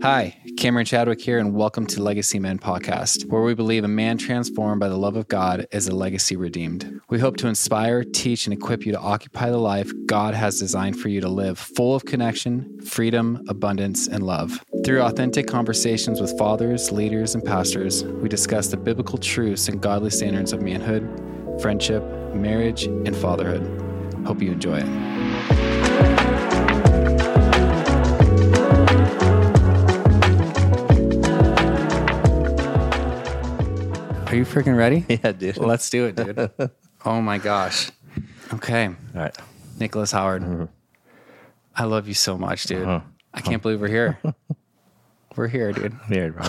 Hi, Cameron Chadwick here, and welcome to Legacy Men Podcast, where we believe a man transformed by the love of God is a legacy redeemed. We hope to inspire, teach, and equip you to occupy the life God has designed for you to live, full of connection, freedom, abundance, and love. Through authentic conversations with fathers, leaders, and pastors, we discuss the biblical truths and godly standards of manhood, friendship, marriage, and fatherhood. Hope you enjoy it. You freaking ready? Yeah, dude. Let's do it, dude. oh my gosh. Okay. All right. Nicholas Howard. Mm-hmm. I love you so much, dude. Uh-huh. I can't believe we're here. we're here, dude. Weird, bro.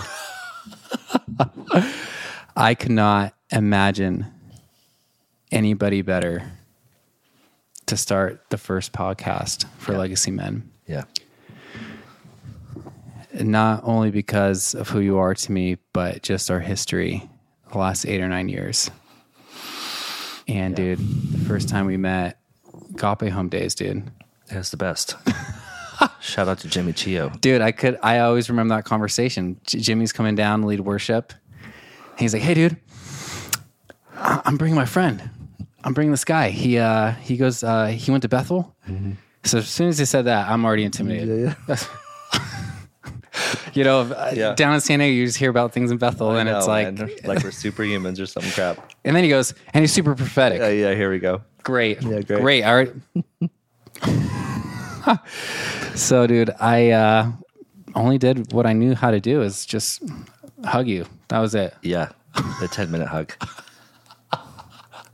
I could not imagine anybody better to start the first podcast for Legacy Men. Yeah. Not only because of who you are to me, but just our history the last eight or nine years. And dude, the first time we met, Agape Home Days, dude. That's the best. Shout out to Jimmy Chio. Dude, I could. I always remember that conversation. J- Jimmy's coming down to lead worship. He's like, "Hey, dude, I- I'm bringing my friend. I'm bringing this guy. He uh, he goes. Uh, he went to Bethel. So as soon as he said that, I'm already intimidated. you know, uh, Yeah. down in San Diego, you just hear about things in Bethel, and I it's like, man. like we're superhumans or some crap. and then he goes, and he's super prophetic. Yeah, yeah. Here we go. Great. Yeah, great. Great. All right. so, dude, I uh, only did what I knew how to do is just hug you. That was it. Yeah, the ten minute hug.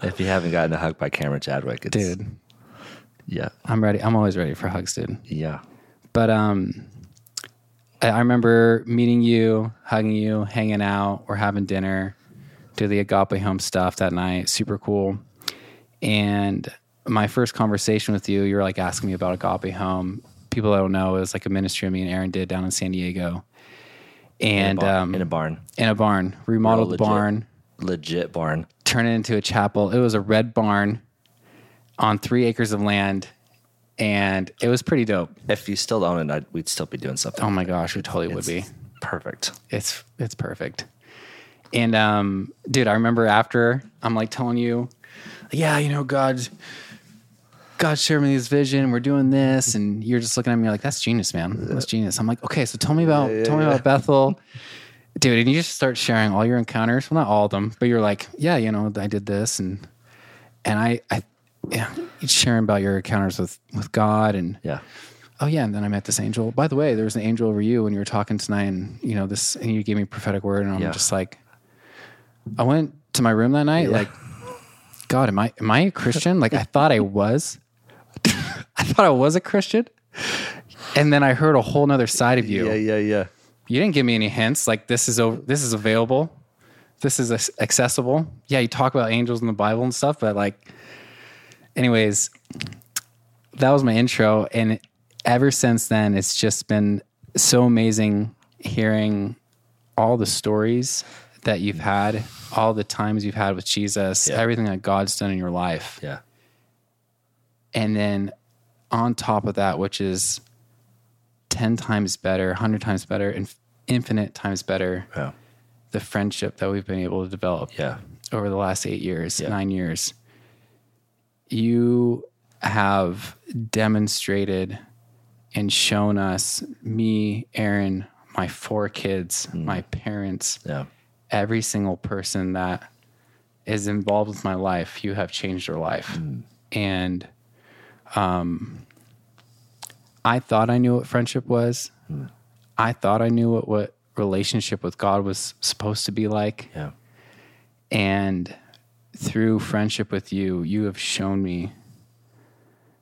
If you haven't gotten a hug by Cameron Chadwick, it's, Dude, Yeah, I'm ready. I'm always ready for hugs, dude. yeah, But um, I, I remember meeting you, hugging you, hanging out, we're having dinner, do the Agape Home stuff that night. Super cool. And my first conversation with you, you were like asking me about Agape Home. People that don't know, it was like a ministry me and Aaron did down in San Diego. And in a, barn, um, in a barn, in a barn, remodeled legit. barn, legit barn. turn it into a chapel. It was a red barn on three acres of land, and it was pretty dope. If you still own it, I'd, we'd still be doing something. Oh my gosh, we totally would be. Perfect. It's it's perfect. And um, dude, I remember after I'm like telling you, yeah, you know, God, God shared me this vision. We're doing this, and you're just looking at me like, that's genius, man. That's genius. I'm like, okay, so tell me about tell me about Bethel. Dude, and you just start sharing all your encounters. Well, not all of them, but you're like, yeah, you know, I did this, and and I, I, yeah, you're sharing about your encounters with with God, and Yeah, oh yeah, and then I met this angel. By the way, there was an angel over you when you were talking tonight, and you know this, and you gave me a prophetic word, and I'm Yeah. just like, I went to my room that night, like, God, am I am I a Christian? like I thought I was, I thought I was a Christian, and then I heard a whole nother side of you. yeah, yeah, yeah. You didn't give me any hints, like this is over, this is available, this is accessible. Yeah, you talk about angels in the Bible and stuff, but like, anyways, that was my intro, and ever since then, it's just been so amazing hearing all the stories that you've had, all the times you've had with Jesus, Yeah. everything that God's done in your life. Yeah, And then on top of that, which is 10 times better, 100 times better, and infinite times better, yeah, the friendship that we've been able to develop yeah. over the last eight years, Yeah. nine years. You have demonstrated and shown us, me, Aaron, my four kids, hmm. my parents, Yeah. every single person that is involved with my life, you have changed their life. Hmm. And um, I thought I knew what friendship was. Hmm. I thought I knew what, what relationship with God was supposed to be like. Yeah. And through friendship with you, you have shown me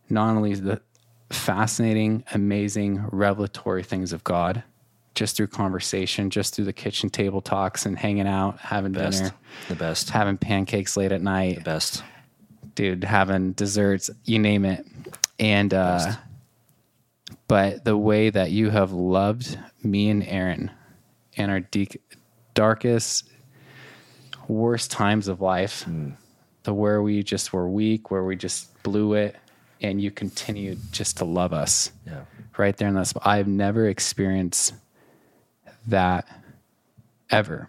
not only the fascinating, amazing, revelatory things of God, just through conversation, just through the kitchen table talks and hanging out, having Best. dinner, The best. having pancakes late at night, Best. dude, having desserts, you name it. And, uh, but the way that you have loved me and Aaron and our de- darkest, worst times of life, the where we just were weak, where we just blew it, and you continued just to love us Yeah. right there in that spot. I've never experienced that ever.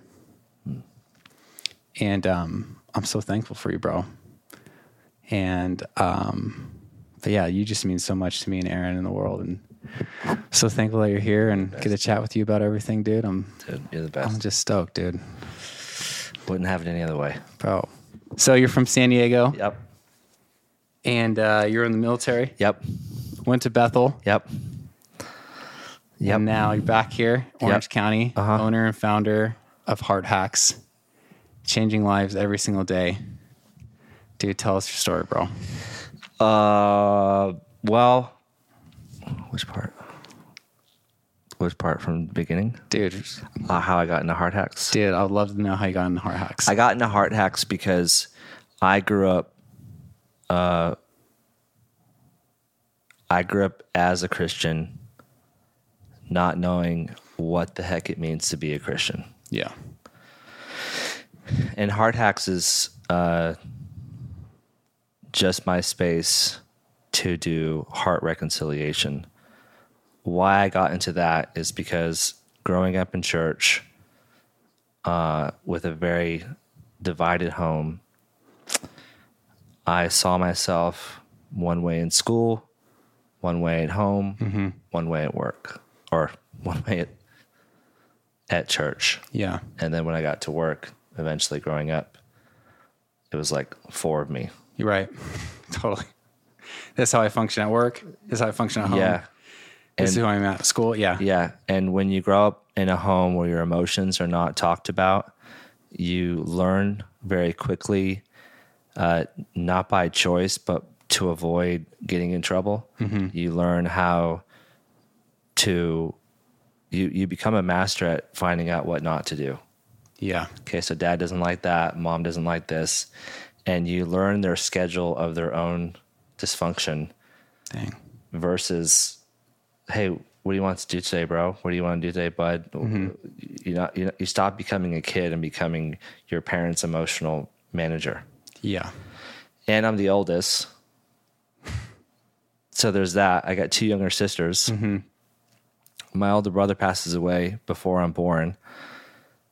And um, I'm so thankful for you, bro. And um, but yeah, you just mean so much to me and Aaron in the world, and so thankful that you're here and get to chat with you about everything, dude. I'm Dude, you're the best. I'm just stoked, dude, Wouldn't have it any other way. bro. So you're from San Diego, Yep. and uh, you're in the military. Yep. Went to Bethel. Yep. Yep. And now you're back here, Orange County, Uh-huh. owner and founder of Heart Hacks, changing lives every single day. Dude, tell us your story, bro. Uh, well, which part? Which part from the beginning? Dude, Uh, how I got into Heart Hacks. dude, I would love to know how you got into Heart Hacks. I got into Heart Hacks because I grew up. Uh, I grew up as a Christian, not knowing what the heck it means to be a Christian. yeah. and Heart Hacks is uh, just my space to do heart reconciliation why i got into that is because growing up in church uh, with a very divided home i saw myself one way in school one way at home one way at work or one way at, at church Yeah. and then when I got to work, eventually growing up, it was like four of me. You're right. totally. That's how I function at work. This is how I function at home. Yeah. This is And who I'm at school. Yeah. yeah. And when you grow up in a home where your emotions are not talked about, you learn very quickly, uh, not by choice, but to avoid getting in trouble. You learn how to, you, you become a master at finding out what not to do. Yeah. okay, so dad doesn't like that, mom doesn't like this, and you learn their schedule of their own dysfunction Dang. versus, hey, what do you want to do today, bro? What do you want to do today, bud? Mm-hmm. You know, you, you stop becoming a kid and becoming your parents' emotional manager. Yeah. And I'm the oldest. So there's that. I got two younger sisters. Mm-hmm. My older brother passes away before I'm born.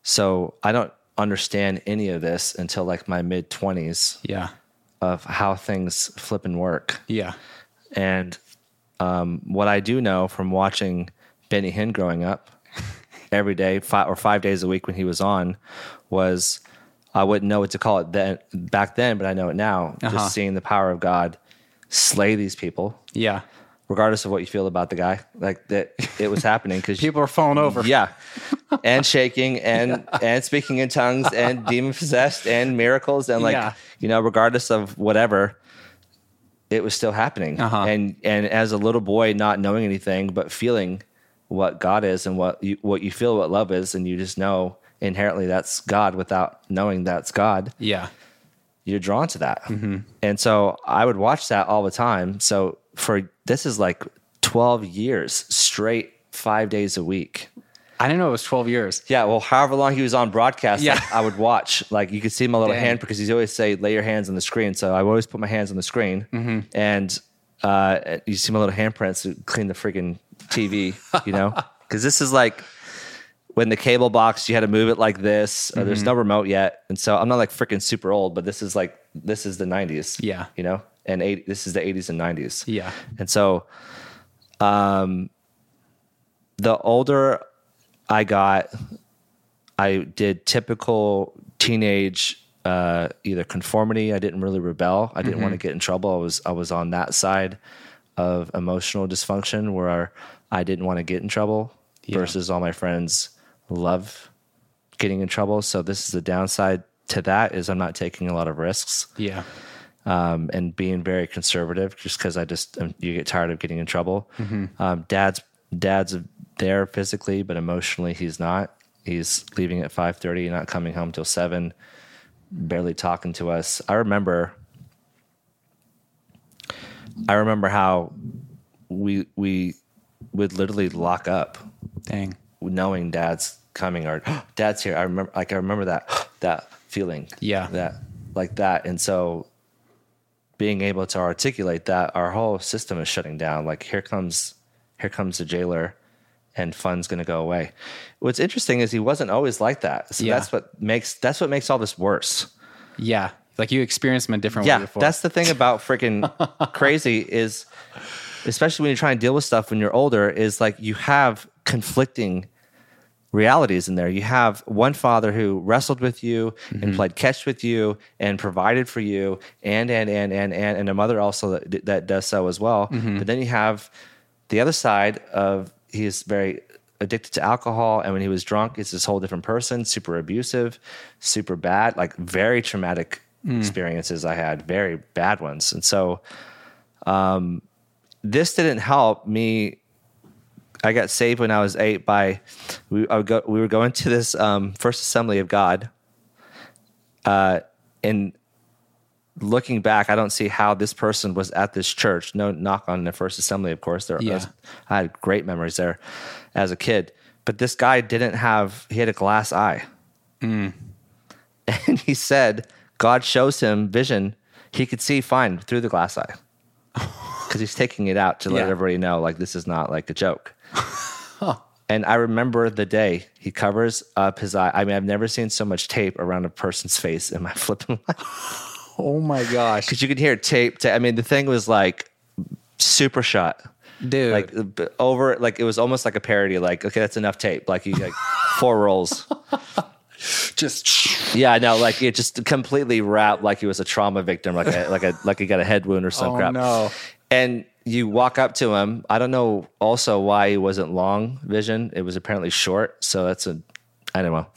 So I don't understand any of this until like my mid 20s Yeah. of how things flip and work. Yeah. And um, what I do know from watching Benny Hinn growing up every day, five or five days a week when he was on, was I wouldn't know what to call it then back then, but I know it now. Uh-huh. Just seeing the power of God slay these people, Yeah. regardless of what you feel about the guy, like that it was happening because People are falling over. yeah, and shaking and and speaking in tongues and demon possessed and miracles and like Yeah. you know, regardless of whatever, it was still happening. Uh-huh. And and as a little boy, not knowing anything but feeling what God is and what you what you feel what love is, and you just know inherently that's God without knowing that's God Yeah. you're drawn to that. And so I would watch that all the time. So for this is like 12 years straight, five days a week. I didn't know it was 12 years. Yeah, well, however long he was on broadcast, Yeah. like, I would watch. Like you could see my little Dang. hand because he's always say, "Lay your hands on the screen." So I always put my hands on the screen, and uh, you see my little handprints to clean the freaking TV. You know, because this is like when the cable box you had to move it like this. Uh, there's no remote yet, and so I'm not like freaking super old, but this is like this is the 90s. Yeah. you know, and eight, this is the 80s and 90s. Yeah. And so, um, the older I got, I did typical teenage, uh, either conformity. I didn't really rebel. I didn't want to get in trouble. I was, I was on that side of emotional dysfunction where I didn't want to get in trouble Yeah. versus all my friends love getting in trouble. So this is the downside to that is I'm not taking a lot of risks Yeah. um, and being very conservative just because I just um, you get tired of getting in trouble. Um, dad's dad's there physically, but emotionally he's not. He's leaving at five thirty, not coming home till seven, barely talking to us. I remember. I remember how we we would literally lock up Dang. knowing dad's coming or dad's here. I remember like I remember that that feeling. Yeah. That like that. And so being able to articulate that our whole system is shutting down. Like here comes here comes the jailer and fun's going to go away. What's interesting is he wasn't always like that. So Yeah. that's what makes that's what makes all this worse. Yeah. Like you experienced them a different way Yeah, that's the thing about freaking crazy is, especially when you try and deal with stuff when you're older, is like you have conflicting realities in there. You have one father who wrestled with you and mm-hmm. played catch with you and provided for you, and and and and and and a mother also that that does so as well. Mm-hmm. But then you have the other side of he's very addicted to alcohol and when he was drunk it's this whole different person super abusive super bad like very traumatic experiences i had very bad ones. And so um, this didn't help me. I got saved when i was eight by we, go, we were going to this um, first assembly of god uh, and looking back, I don't see how this person was at this church. No knock on the first assembly, of course. There, Yeah. I had great memories there as a kid. But this guy didn't have, he had a glass eye. Mm. And he said, God shows him vision. He could see fine through the glass eye because he's taking it out to let Yeah. everybody know, like, this is not like a joke. And I remember the day he covers up his eye. I mean, I've never seen so much tape around a person's face in my flipping life oh my gosh. because you could hear tape. ta- I mean, the thing was like super shot, Dude. like over, like it was almost like a parody. Like, okay, that's enough tape. Like you like four rolls. just Yeah, no, like it just completely wrapped like he was a trauma victim, like a like a like he got a head wound or some Oh, crap. no. And you walk up to him. I don't know also why he wasn't long vision. It was apparently short, so that's a I don't know.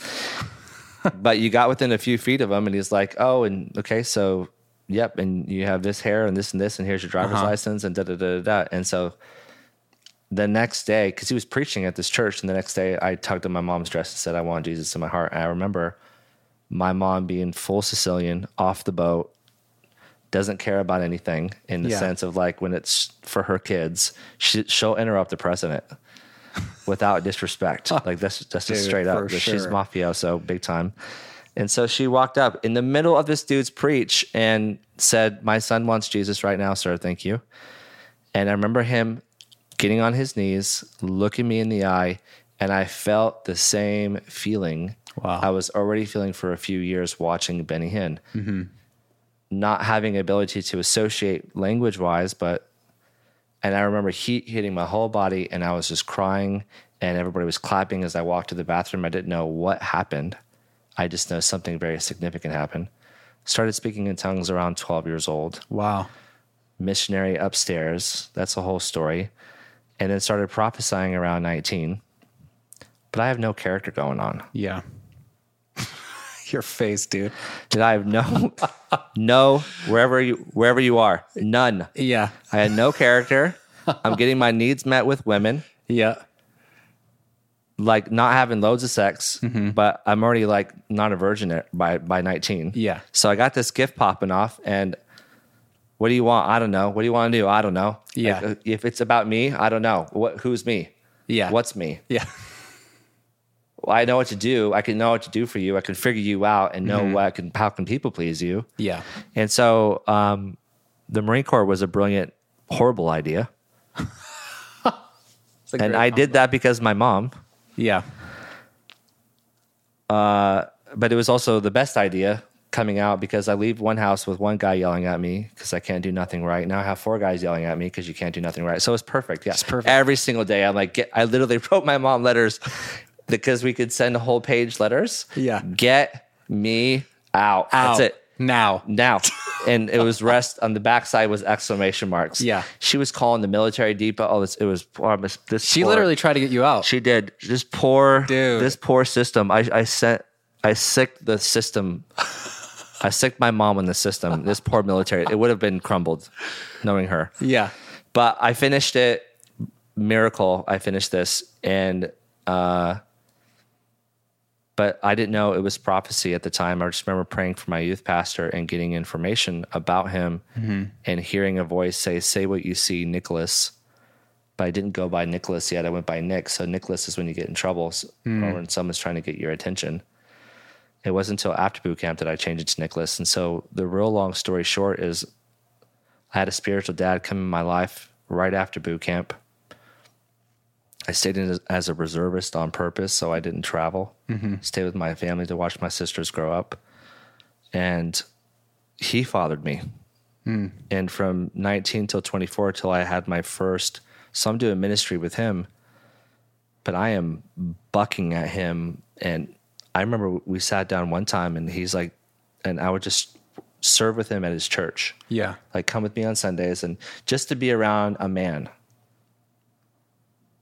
But you got within a few feet of him, and he's like, "Oh, and okay, so yep, and you have this hair and this and this, and here's your driver's Uh-huh. license, and da da da da da." And so the next day, because he was preaching at this church, and the next day I tugged at my mom's dress and said, "I want Jesus in my heart." And I remember my mom being full Sicilian off the boat, doesn't care about anything in the Yeah. sense of like when it's for her kids, she, she'll interrupt the president without disrespect. like that's that's just Dude, straight up. for She's sure. mafioso big time. And so she walked up in the middle of this dude's preach and said, "My son wants Jesus right now, sir. Thank you." And I remember him getting on his knees, looking me in the eye, and I felt the same feeling Wow. I was already feeling for a few years watching Benny Hinn. Mm-hmm. Not having ability to associate language wise, but and I remember heat hitting my whole body, and I was just crying, and everybody was clapping as I walked to the bathroom. I didn't know what happened. I just know something very significant happened. Started speaking in tongues around 12 years old wow. missionary upstairs. That's the whole story. And then started prophesying around 19. But I have no character going on. Yeah. Your face, dude. Did I have no no wherever you wherever you are? None. Yeah. I had no character. I'm getting my needs met with women, Yeah. like not having loads of sex, Mm-hmm. but I'm already like not a virgin at- by by 19. Yeah. So I got this gift popping off and what do you want? I don't know. What do you want to do? I don't know. Yeah. Like, uh, if it's about me, I don't know. What who's me? Yeah. What's me? Yeah. Well, I know what to do. I can know what to do for you. I can figure you out and know what can how can people please you. Yeah. And so um, the Marine Corps was a brilliant, horrible idea. And I did that because my mom, Yeah. but it was also the best idea coming out because I leave one house with one guy yelling at me because I can't do nothing right. Now I have four guys yelling at me because you can't do nothing right. So it's perfect. Yeah. It's perfect. Every single day. I'm like, get, I literally wrote my mom letters because we could send whole page letters. Yeah. Get me out. Out. That's it. Now. now. And it was rest on the backside was exclamation marks. Yeah. She was calling the military depot. Oh, this it was poor, this. She poor- literally tried to get you out. She did. This poor Dude. This poor system. I I sent I sicked the system. I sicked my mom in the system. This poor military. It would have been crumbled, knowing her. yeah. But I finished it. Miracle. I finished this and. uh but I didn't know it was prophecy at the time. I just remember praying for my youth pastor and getting information about him mm-hmm. and hearing a voice say, Say what you see, Nicholas. But I didn't go by Nicholas yet. I went by Nick. So Nicholas is when you get in trouble so- mm. or when someone's trying to get your attention. It wasn't until after boot camp that I changed it to Nicholas. And so the real long story short is I had a spiritual dad come in my life right after boot camp. I stayed in as, a reservist on purpose, so I didn't travel. Mm-hmm. Stay with my family to watch my sisters grow up, and he fathered me. Hmm. And from 19 till 24 till I had my first, so I'm doing ministry with him, but I am bucking at him. And I remember we sat down one time, and he's like, and I would just serve with him at his church Yeah. like come with me on Sundays and just to be around a man.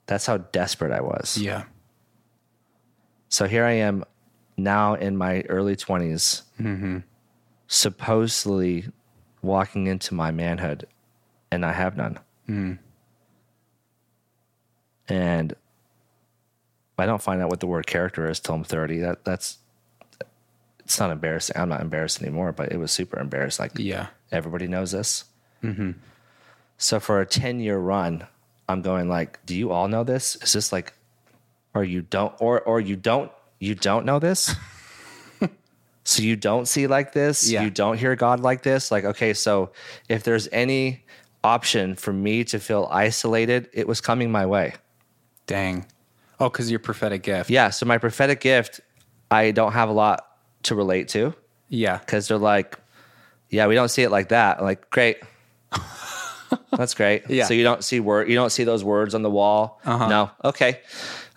That's how desperate I was. Yeah. So here I am now in my early 20s, mm-hmm. supposedly walking into my manhood, and I have none. Mm. And I don't find out what the word character is till I'm 30. That that's it's not embarrassing. I'm not embarrassed anymore, but it was super embarrassing. Like Yeah. everybody knows this. Mm-hmm. So for a 10 year run, I'm going like, do you all know this? Is this like, or you don't, or, or you don't, you don't know this? so you don't see like this? Yeah. You don't hear God like this? Like, okay, so if there's any option for me to feel isolated, it was coming my way. Dang. Oh, because your prophetic gift. Yeah. So my prophetic gift, I don't have a lot to relate to. Yeah. because they're like, yeah, we don't see it like that. I'm like, great. That's great. Yeah. So you don't see word, you don't see those words on the wall. No. Okay.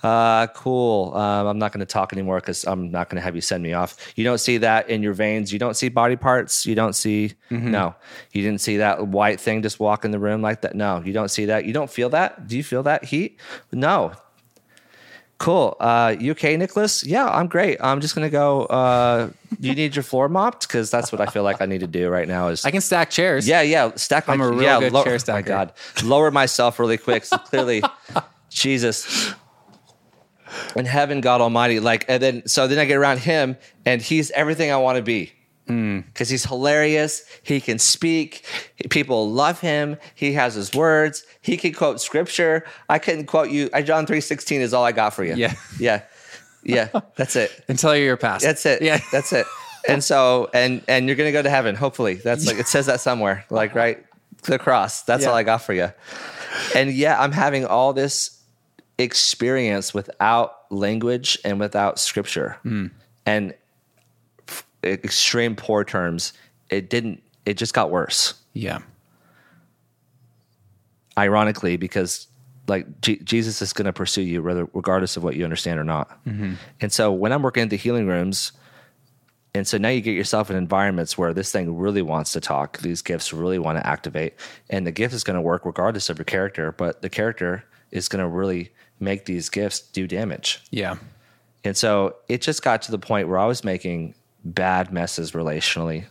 Uh, cool. Um, I'm not going to talk anymore because I'm not going to have you send me off. You don't see that in your veins. You don't see body parts. You don't see. No. You didn't see that white thing just walk in the room like that. No. You don't see that. You don't feel that. Do you feel that heat? No. Cool. Uh, you okay, Nicholas? Yeah, I'm great. I'm just gonna go. Uh, you need your floor mopped because that's what I feel like I need to do right now. Is I can stack chairs. yeah, yeah. Stack my. I'm a real yeah, good low- chair oh my. God, lower myself really quick. So clearly, Jesus. And heaven, God Almighty, like, and then so then I get around him, and he's everything I want to be Mm. because he's hilarious. He can speak. People love him. He has his words. He can quote scripture. I couldn't quote you. I John three sixteen is all I got for you. Yeah. yeah, yeah. That's it. Until you're past. That's it. Yeah. That's it. And so and and you're gonna go to heaven. Hopefully, that's like it says that somewhere. Like right, the cross. That's Yeah. all I got for you. And yeah, I'm having all this experience without language and without scripture, mm. and f- extreme poor terms. It didn't. It just got worse. Yeah. Ironically, because like G- Jesus is going to pursue you, whether regardless of what you understand or not. Mm-hmm. And so when I'm working at the healing rooms, and so now you get yourself in environments where this thing really wants to talk, these gifts really want to activate, and the gift is going to work regardless of your character, but the character is going to really make these gifts do damage. Yeah. And so it just got to the point where I was making bad messes relationally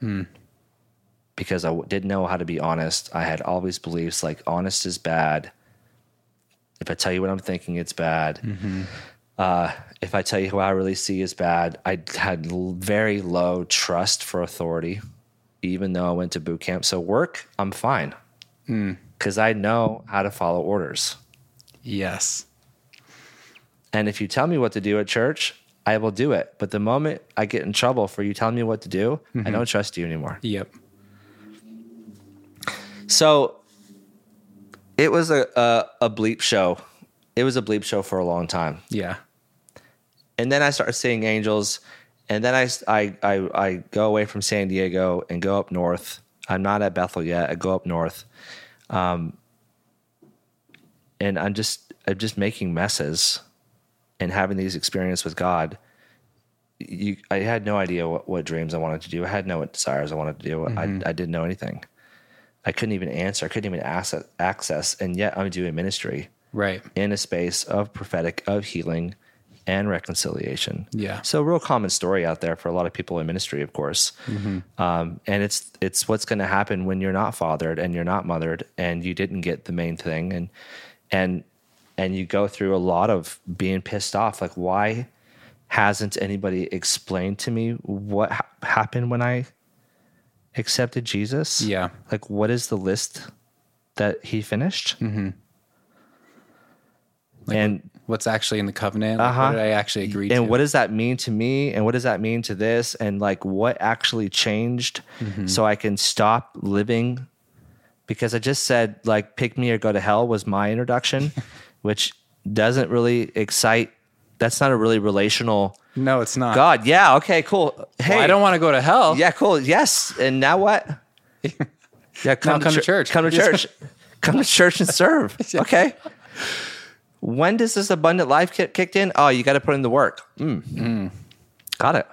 hmm. because I w- didn't know how to be honest. I had all these beliefs like honest is bad. If I tell you what I'm thinking, it's bad. Mm-hmm. Uh, if I tell you who I really see is bad, I had l- very low trust for authority, even though I went to boot camp. So work, I'm fine hmm. because I know how to follow orders. Yes. And if you tell me what to do at church, I will do it. But the moment I get in trouble for you telling me what to do, I don't trust you anymore. Yep. So it was a, a a bleep show. It was a bleep show for a long time. Yeah. And then I started seeing angels. And then I, I, I, I go away from San Diego and go up north. I'm not at Bethel yet. I go up north. Um, and I'm just, I'm just making messes and having these experiences with God. You, I had no idea what, what dreams I wanted to do. I had no desires I wanted to do. I, I didn't know anything. I couldn't even answer. I couldn't even access, access. And yet I'm doing ministry Right. in a space of prophetic, of healing and reconciliation. Yeah. So real common story out there for a lot of people in ministry, of course. Um, and it's it's what's going to happen when you're not fathered and you're not mothered and you didn't get the main thing and and and you go through a lot of being pissed off. Like, why hasn't anybody explained to me what ha- happened when I accepted Jesus? Yeah. Like, what is the list that he finished? and What's actually in the covenant? Like, Uh-huh. What did I actually agree and to? what does that mean to me and what does that mean to this and like what actually changed so i can stop living because i just said like pick me or go to hell was my introduction which doesn't really excite. That's not a really relational No, it's not. God. Yeah. Okay. Cool. Hey, Well, I don't want to go to hell. Yeah. Cool. Yes. And now what? Yeah. Come, come to church. Come to church. come to church and serve. Okay. When does this abundant life kick kicked in? Oh, you got to put in the work. Mm. Got it.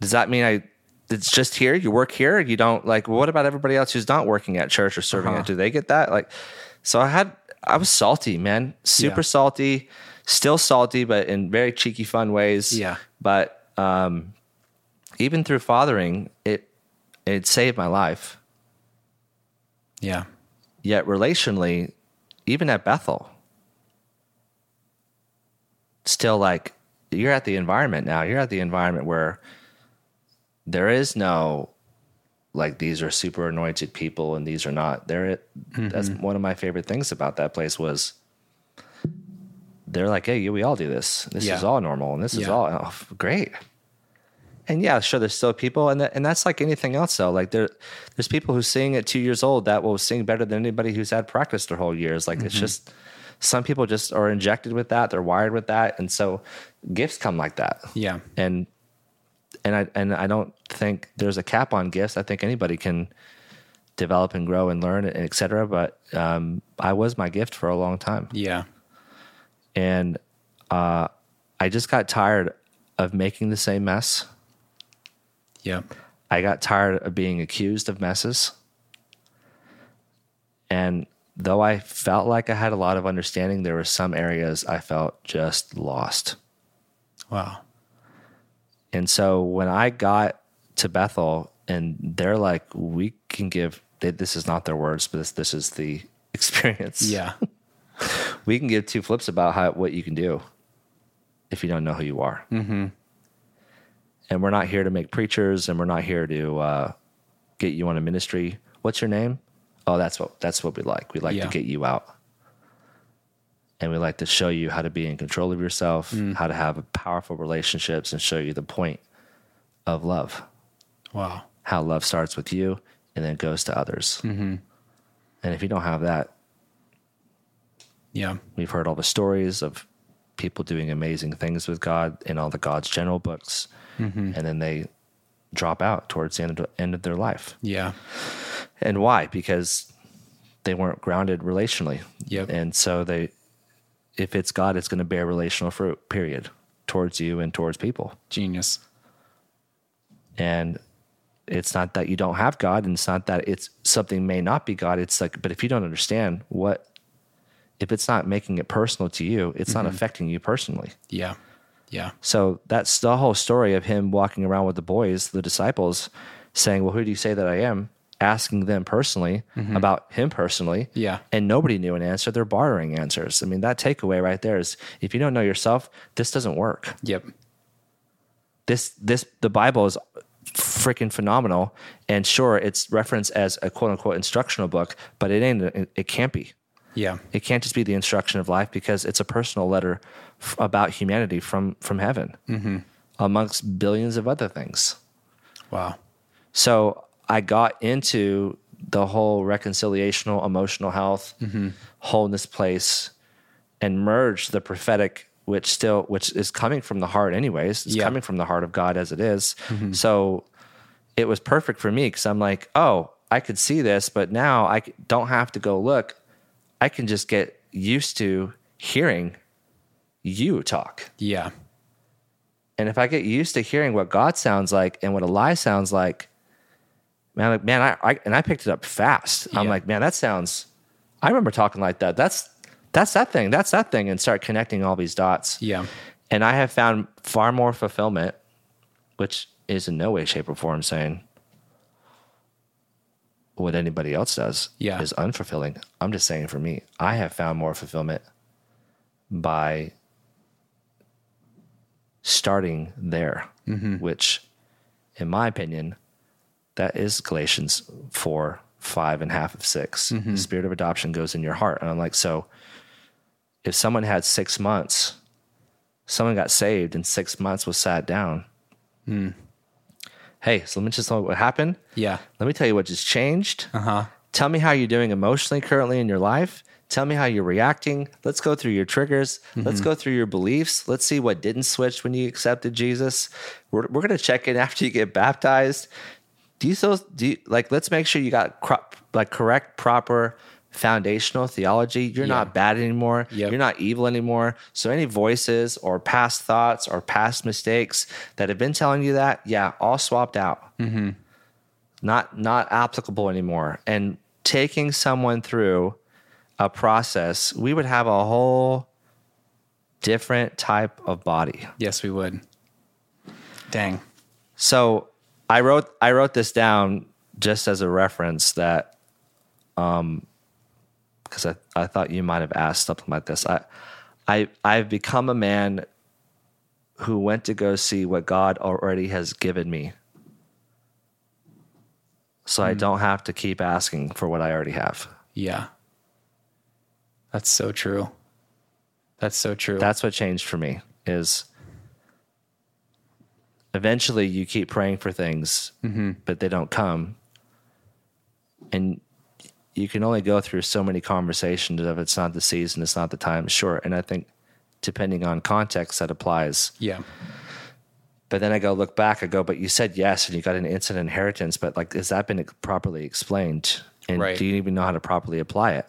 Does that mean I? It's just here. You work here. You don't like. What about everybody else who's not working at church or serving Uh-huh. it? Do they get that? Like, so I had. I was salty, man. Super Yeah. salty. Still salty, but in very cheeky, fun ways. Yeah. But um, even through fathering, it it saved my life. Yeah. Yet relationally, even at Bethel, still like you're at the environment now. You're at the environment where there is no like these are super anointed people and these are not. There, that's mm-hmm. one of my favorite things about that place was they're like, hey, we all do this. This Yeah. is all normal, and this is all oh, great. And yeah, sure, there's still people, and that, and that's like anything else. Though, like there, there's people who sing at two years old that will sing better than anybody who's had practice their whole years. Like it's mm-hmm. just some people just are injected with that, they're wired with that, and so gifts come like that. Yeah. And and I and I don't think there's a cap on gifts. I think anybody can develop and grow and learn and et cetera. But um, I was my gift for a long time Yeah. and uh, I just got tired of making the same mess. Yeah, I got tired of being accused of messes. And though I felt like I had a lot of understanding, there were some areas I felt just lost. Wow. And so when I got to Bethel and they're like, we can give, they, this is not their words, but this, this is the experience. Yeah. we can give two flips about how what you can do if you don't know who you are. Mm-hmm. And we're not here to make preachers, and we're not here to uh, get you on a ministry. What's your name? Oh, that's what that's what we like. We like Yeah. to get you out, and we like to show you how to be in control of yourself, how to have powerful relationships, and show you the point of love. Wow. How love starts with you and then goes to others. Mm-hmm. And if you don't have that, Yeah. We've heard all the stories of people doing amazing things with God in all the God's general books, and then they drop out towards the end of, end of their life. Yeah. And why? Because they weren't grounded relationally. Yep. And so they, if it's God, it's going to bear relational fruit. Period, towards you and towards people. Genius. And it's not that you don't have God, and it's not that it's something may not be God. It's like, but if you don't understand what, if it's not making it personal to you, it's not mm-hmm. affecting you personally. Yeah. Yeah. So that's the whole story of him walking around with the boys, the disciples, saying, Well, who do you say that I am? Asking them personally mm-hmm. about him personally. Yeah. And nobody knew an answer. They're bartering answers. I mean, that takeaway right there is if you don't know yourself, this doesn't work. Yep. This this the Bible is freaking phenomenal. And sure, it's referenced as a quote unquote instructional book, but it ain't it, can't be. Yeah. It can't just be the instruction of life because it's a personal letter f- about humanity from from heaven, mm-hmm. amongst billions of other things. Wow. So I got into the whole reconciliational, emotional health, mm-hmm. wholeness place, and merged the prophetic, which still which is coming from the heart, anyways. It's Yeah. coming from the heart of God as it is. Mm-hmm. So it was perfect for me because I'm like, oh, I could see this, but now i don't have to go look. I can just get used to hearing you talk. Yeah. And if I get used to hearing what God sounds like and what a lie sounds like, man, like, man, I, I and I picked it up fast. I'm like, man, that sounds. I remember talking like that. That's that's that thing. That's that thing, and start connecting all these dots. Yeah. And I have found far more fulfillment, which is in no way, shape, or form saying what anybody else does Yeah. is unfulfilling. I'm just saying for me, I have found more fulfillment by starting there, mm-hmm. which, in my opinion, that is Galatians 4, 5, and half of 6. Mm-hmm. The spirit of adoption goes in your heart. And I'm like, so if someone had six months, someone got saved and six months was sat down. Hmm. Hey, so let me just tell you what happened. Yeah. Let me tell you what just changed. Uh huh. Tell me how you're doing emotionally currently in your life. Tell me how you're reacting. Let's go through your triggers. Let's mm-hmm. go through your beliefs. Let's see what didn't switch when you accepted Jesus. We're, we're going to check in after you get baptized. Do you still, do you, like, let's make sure you got cro- like correct, proper foundational theology. You're Yeah. not bad anymore. Yep. You're not evil anymore. So any voices or past thoughts or past mistakes that have been telling you that, yeah, all swapped out. mm-hmm. Not not applicable anymore. And taking someone through a process, we would have a whole different type of body. Yes, we would. Dang. So I wrote I wrote this down just as a reference that um because I, I thought you might have asked something like this. I I I've become a man who went to go see what God already has given me. So I don't have to keep asking for what I already have. Yeah. That's so true. That's so true. That's what changed for me is eventually you keep praying for things, mm-hmm. but they don't come. And you can only go through so many conversations of it's not the season, it's not the time. Sure. And I think depending on context, that applies. yeah. But then I go look back, I go, but you said yes and you got an instant inheritance, but like, has that been properly explained? And Right. do you even know how to properly apply it?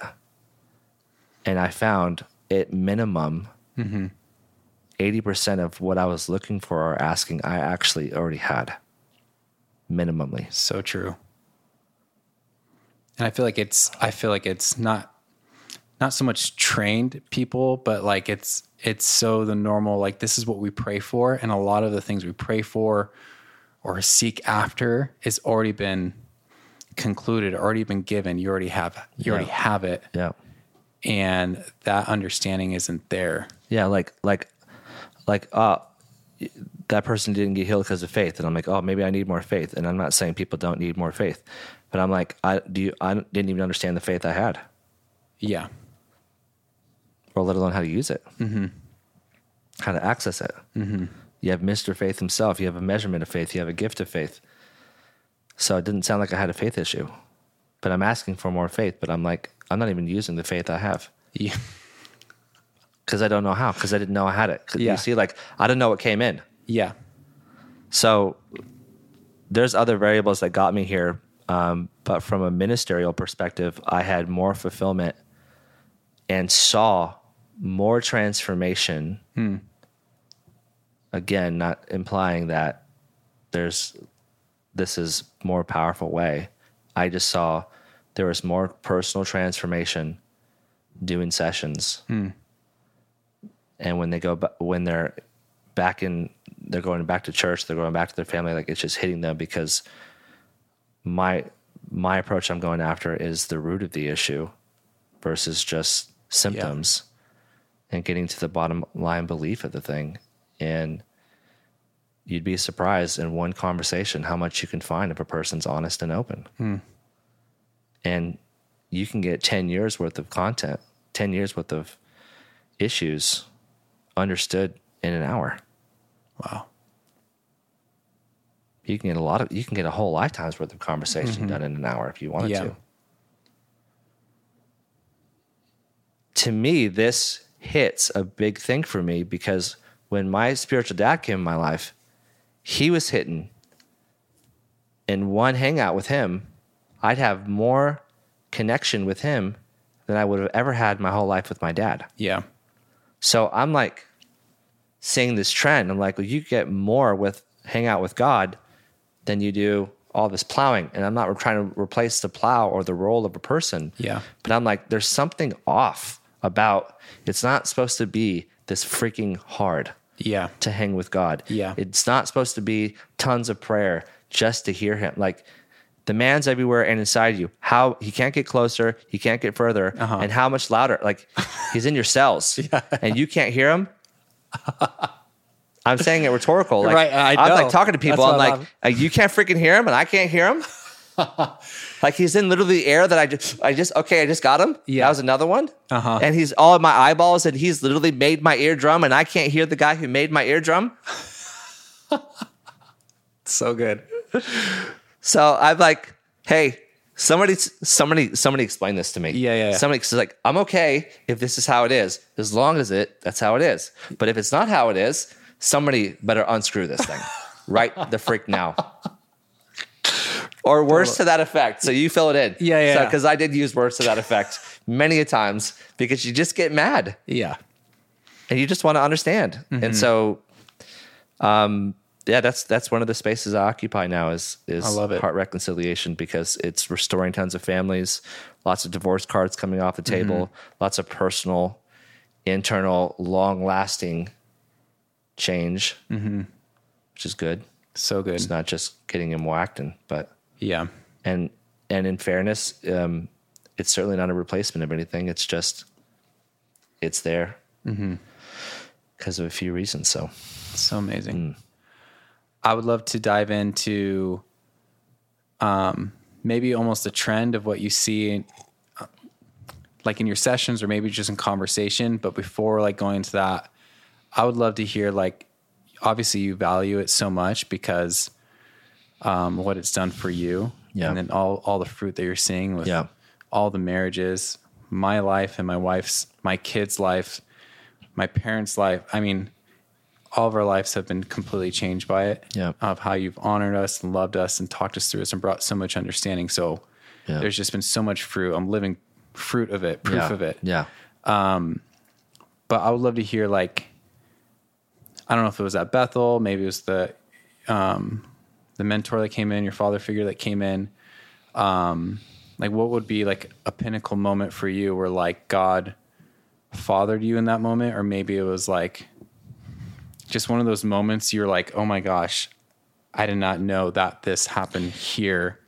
And I found at minimum, mm-hmm. 80% of what I was looking for or asking, I actually already had. Minimally. So true. And I feel like it's I feel like it's not not so much trained people, but like it's it's so the normal like this is what we pray for and a lot of the things we pray for or seek after is already been concluded, already been given. You already have you already have it Yeah. and that understanding isn't there. Yeah. Like, like, like, uh, that person didn't get healed because of faith. And I'm like, oh, maybe I need more faith. And I'm not saying people don't need more faith, but I'm like, I do you, I didn't even understand the faith I had. Yeah. or let alone how to use it, mm-hmm. how to access it. Mm-hmm. You have Mr. Faith himself. You have a measurement of faith. You have a gift of faith. So it didn't sound like I had a faith issue, but I'm asking for more faith. But I'm like, I'm not even using the faith I have Yeah. because I don't know how because I didn't know I had it. Yeah. You see, like I didn't know what came in. Yeah. So there's other variables that got me here. Um, but from a ministerial perspective, I had more fulfillment and saw more transformation. Again, not implying that there's this is more powerful way. I just saw there was more personal transformation doing sessions. And when they go, when they're back in, they're going back to church, they're going back to their family, like it's just hitting them because my my approach I'm going after is the root of the issue versus just symptoms and getting to the bottom line belief of the thing. And you'd be surprised in one conversation how much you can find if a person's honest and open. Hmm. And you can get 10 years worth of content, 10 years worth of issues understood in an hour. Wow. You can get a lot of, you can get a whole lifetime's worth of conversation mm-hmm. done in an hour if you wanted Yeah. to. To me, this hits a big thing for me because when my spiritual dad came in my life, he was hitting in one hangout with him, I'd have more connection with him than I would have ever had my whole life with my dad. Yeah. So I'm like seeing this trend. I'm like, well, you get more with hang out with God than you do all this plowing. And I'm not trying to replace the plow or the role of a person. Yeah. But I'm like, there's something off about it's not supposed to be this freaking hard Yeah. to hang with God. Yeah. It's not supposed to be tons of prayer just to hear him. Like the man's everywhere and inside you. How he can't get closer, he can't get further, Uh-huh. and how much louder? Like he's in your cells and you can't hear him. I'm saying it rhetorical. Like, Right, I am like talking to people. That's I'm like, uh, you can't freaking hear him, and I can't hear him. like he's in literally the air that I just, I just, okay, I just got him. Yeah. that was another one. Uh-huh. And he's all in my eyeballs, and he's literally made my eardrum, and I can't hear the guy who made my eardrum. So good. So I'm like, hey, Somebody, somebody, somebody explain this to me. Yeah, yeah, yeah. Somebody's like, I'm okay if this is how it is, as long as it that's how it is. But if it's not how it is, somebody better unscrew this thing right the freak now. Or words to that effect. So you fill it in. Yeah, yeah. Because I did use words to that effect many a times because you just get mad Yeah. and you just want to understand. Mm-hmm. And so, um, yeah, that's that's one of the spaces I occupy now is is I love it. heart reconciliation because it's restoring tons of families, lots of divorce cards coming off the Mm-hmm. table, lots of personal, internal, long lasting change, Mm-hmm. which is good. So good. It's not just getting him whacked, and but Yeah. and and in fairness, um, it's certainly not a replacement of anything. It's just it's there Mm-hmm. because of a few reasons. So So amazing. Mm. I would love to dive into um, maybe almost a trend of what you see in, uh, like in your sessions or maybe just in conversation. But before like going into that, I would love to hear like obviously you value it so much because um, what it's done for you. Yeah. And then all all the fruit that you're seeing with Yeah. all the marriages, my life and my wife's, my kids' life, my parents' life. I mean, all of our lives have been completely changed by it. Yeah. Of how you've honored us and loved us and talked us through this and brought so much understanding. So Yeah. there's just been so much fruit. I'm living fruit of it, proof yeah, of it. Yeah. But I would love to hear like I don't know if it was at Bethel, maybe it was the um the mentor that came in, your father figure that came in. Um like what would be like a pinnacle moment for you where like God fathered you in that moment or maybe it was like just one of those moments you're like, "Oh my gosh, I did not know that this happened here."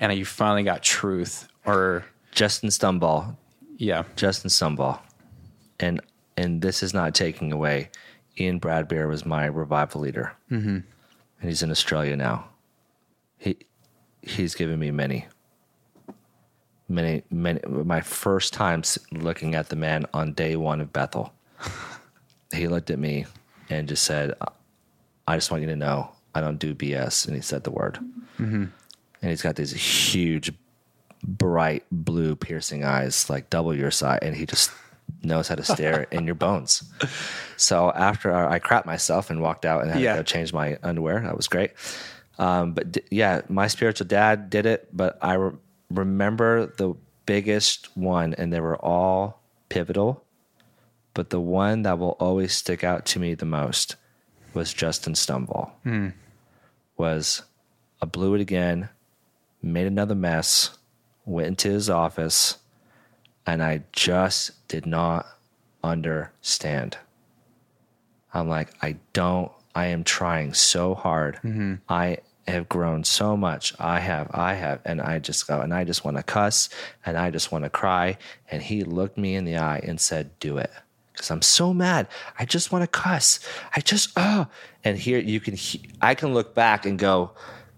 And you finally got truth or Justin Stumble, yeah. Justin Stumble, and and this is not taking away. Ian Bradbeer was my revival leader, mm-hmm. and he's in Australia now. He he's given me many, many, many. My first time looking at the man on day one of Bethel, he looked at me and just said, "I just want you to know I don't do BS," and he said the word. And he's got these huge bright blue piercing eyes like double your size and he just knows how to stare in your bones so after I, I crapped myself and walked out and had Yeah. to change my underwear that was great um, but d- yeah my spiritual dad did it but i re- remember the biggest one and they were all pivotal but the one that will always stick out to me the most was justin stumble hmm. was i blew it again made another mess, went into his office, and I just did not understand. I'm like, I don't, I am trying so hard. Mm-hmm. I have grown so much. I have, I have. And I just go, and I just want to cuss and I just want to cry. And he looked me in the eye and said, Do it. Because I'm so mad. I just want to cuss. I just, oh. And here you can, he- I can look back and go,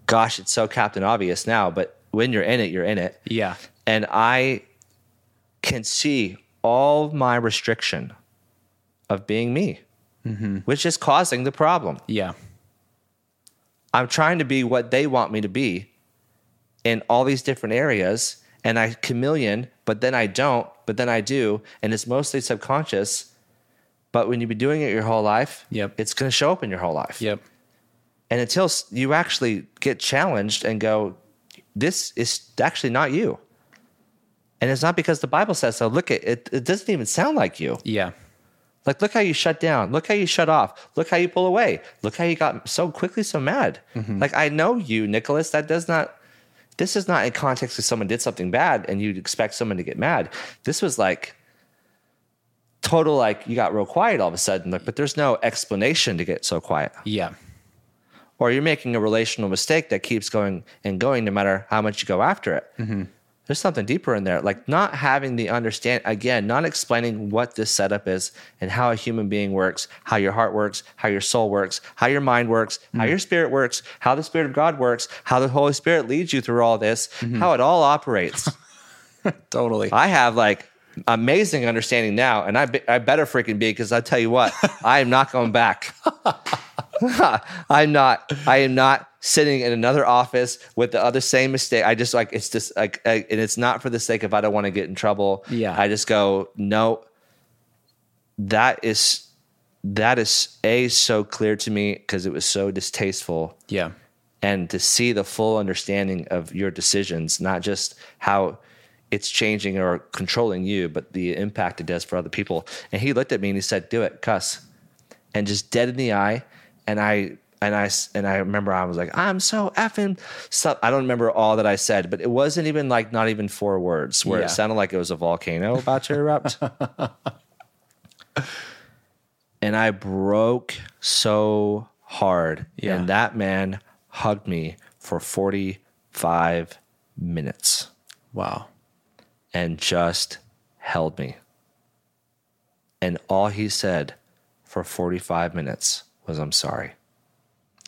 Gosh, it's so Captain Obvious now. But when you're in it, you're in it Yeah. and I can see all my restriction of being me, mm-hmm. which is causing the problem. Yeah. I'm trying to be what they want me to be in all these different areas, and I chameleon, but then I don't, but then I do, and it's mostly subconscious. But when you've been doing it your whole life, Yep. it's going to show up in your whole life. Yep. And until you actually get challenged and go, this is actually not you. And it's not because the Bible says so. Look at it, it doesn't even sound like you. Yeah. Like, look how you shut down. Look how you shut off. Look how you pull away. Look how you got so quickly so mad. Mm-hmm. Like, I know you, Nicholas. That does not, this is not in context if someone did something bad and you'd expect someone to get mad. This was like total, like, you got real quiet all of a sudden, like, but there's no explanation to get so quiet Yeah. or you're making a relational mistake that keeps going and going no matter how much you go after it. Mm-hmm. There's something deeper in there, like not having the understand again, not explaining what this setup is and how a human being works, how your heart works, how your soul works, how your mind works, how mm-hmm. your spirit works, how the spirit of God works, how the Holy Spirit leads you through all this, mm-hmm. how it all operates. Totally. I have like amazing understanding now, and I be, I better freaking be because I tell you what, I am not going back. I'm not. I am not sitting in another office with the other same mistake. I just like it's just like, I, and it's not for the sake of I don't want to get in trouble. Yeah. I just go no. That is that is a so clear to me because it was so distasteful Yeah. and to see the full understanding of your decisions, not just how it's changing or controlling you, but the impact it does for other people. And he looked at me and he said, "Do it, cuss," and just dead in the eye. And I and I and I remember I was like, "I'm so effing." I don't remember all that I said, but it wasn't even like not even four words where Yeah. it sounded like it was a volcano about to erupt. and I broke so hard. Yeah. And that man hugged me for 45 minutes Wow. And just held me. And all he said for 45 minutes was, I'm sorry.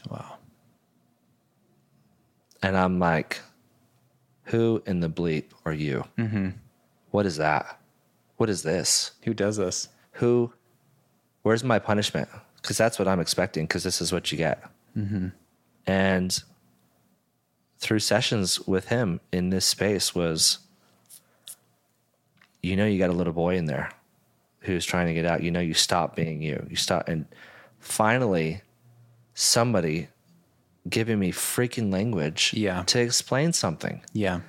Wow. And I'm like, who in the bleep are you? Mm-hmm. is that? What is this? Who does this? who where's my punishment because that's what i'm expecting because this is what you get and through sessions with him in this space was you know you got a little boy in there who's trying to get out you know you stop being you you stop and finally somebody giving me freaking language Yeah. to explain something Yeah.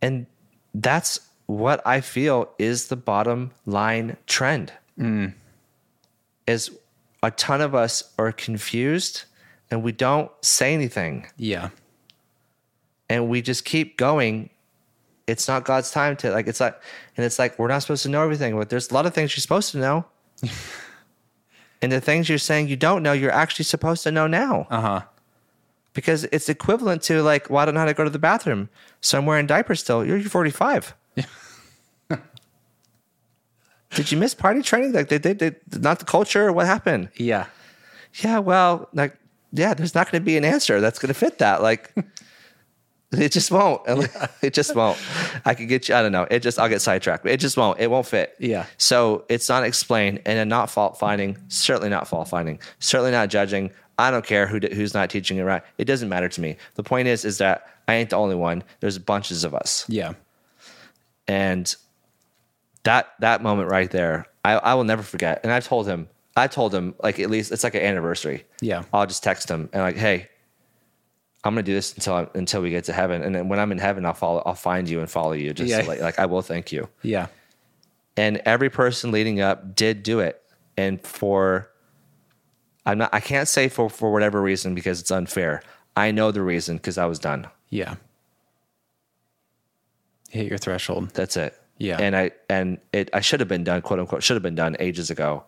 and that's what I feel is the bottom line trend. Mm. Is a ton of us are confused and we don't say anything Yeah. and we just keep going. It's not God's time to like it's like and it's like we're not supposed to know everything, but there's a lot of things you're supposed to know. and the things you're saying you don't know, you're actually supposed to know now. Uh huh. Because it's equivalent to like, well, I don't know how to go to the bathroom. So I'm wearing diapers still. You're 45. Did you miss party training? Like they did, they, not the culture. What happened? Yeah. Yeah, well, like, yeah, there's not going to be an answer that's going to fit that. Like, it just won't. It just won't. I could get you. I don't know. It just. I'll get sidetracked. It just won't. It won't fit. Yeah. So it's not explained and not fault finding. Certainly not fault finding. Certainly not judging. I don't care who who's not teaching it right. It doesn't matter to me. The point is, is that I ain't the only one. There's bunches of us, Yeah. and that that moment right there, I, I will never forget. And I've told him. I told him like at least it's like an anniversary. Yeah. I'll just text him and like, hey, I'm gonna do this until I, until we get to heaven, and then when I'm in heaven, I'll follow. I'll find you and follow you. Just Yeah. like, like I will thank you. Yeah. And every person leading up did do it, and for I'm not. I can't say for for whatever reason because it's unfair. I know the reason because I was done. Yeah. Hit your threshold. That's it. Yeah. And I and it I should have been done, quote unquote, should have been done ages ago.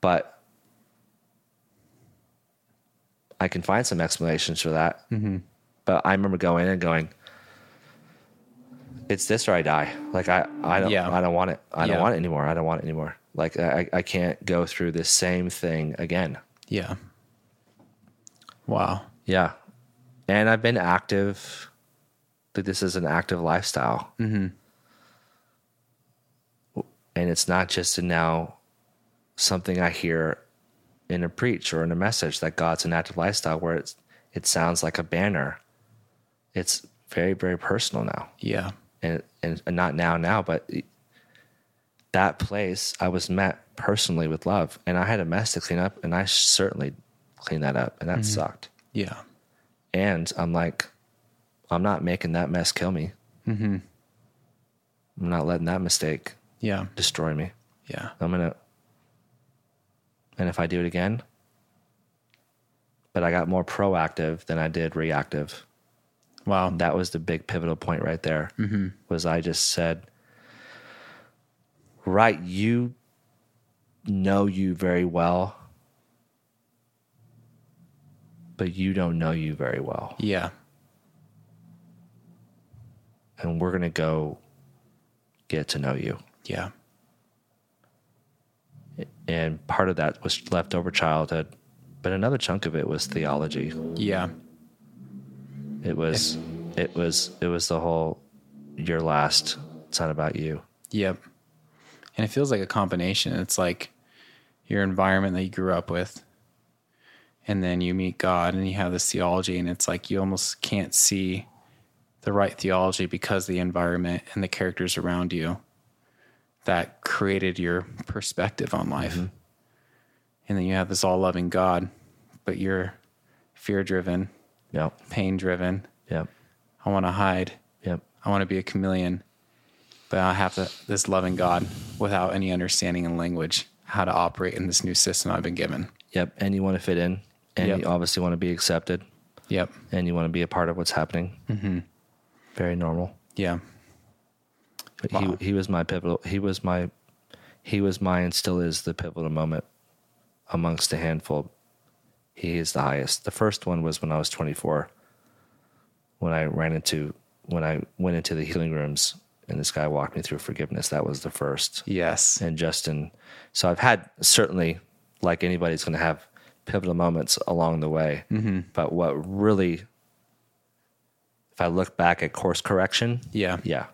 But I can find some explanations for that. Mm-hmm. But I remember going in and going, it's this or I die. Like I, I don't Yeah. I don't want it. I don't want it anymore. I don't want it anymore. Like I, I can't go through this same thing again. Yeah. Wow. Yeah. And I've been active. Like this is an active lifestyle. Mm-hmm. And it's not just a now something I hear in a preach or in a message that God's an active lifestyle where it's, it sounds like a banner. It's very, very personal now. Yeah. And, and, and not now, now, but that place I was met personally with love and I had a mess to clean up and I certainly cleaned that up and that sucked. Yeah. And I'm like, I'm not making that mess kill me. Mm-hmm. I'm not letting that mistake Yeah. destroy me. Yeah. I'm gonna, and if I do it again, but I got more proactive than I did reactive. Wow. That was the big pivotal point right there. Mm-hmm. Was I just said, right, you know you very well, but you don't know you very well. Yeah. and we're going to go get to know you. Yeah. And part of that was leftover childhood, but another chunk of it was theology. Yeah. It was it was it was the whole your last it's not about you. Yep. And it feels like a combination. It's like your environment that you grew up with and then you meet God and you have this theology and it's like you almost can't see the right theology because the environment and the characters around you that created your perspective on life. Mm-hmm. And then you have this all loving God, but you're fear driven, Yep. pain driven. Yep. I want to hide. Yep. I want to be a chameleon, but I have to, this loving God without any understanding in language how to operate in this new system I've been given. Yep. And you want to fit in, and Yep. you obviously want to be accepted, Yep. and you want to be a part of what's happening. Mm-hmm. Very normal. Yeah. But Wow. he he was my pivotal. He was my he was my and still is the pivotal moment amongst a handful. He is the highest. The first one was when I was 24. When I ran into when I went into the healing rooms and this guy walked me through forgiveness. That was the first. Yes. And Justin. So I've had certainly like anybody's going to have pivotal moments along the way. Mm-hmm. But what really if I look back at course correction, Yeah. yeah.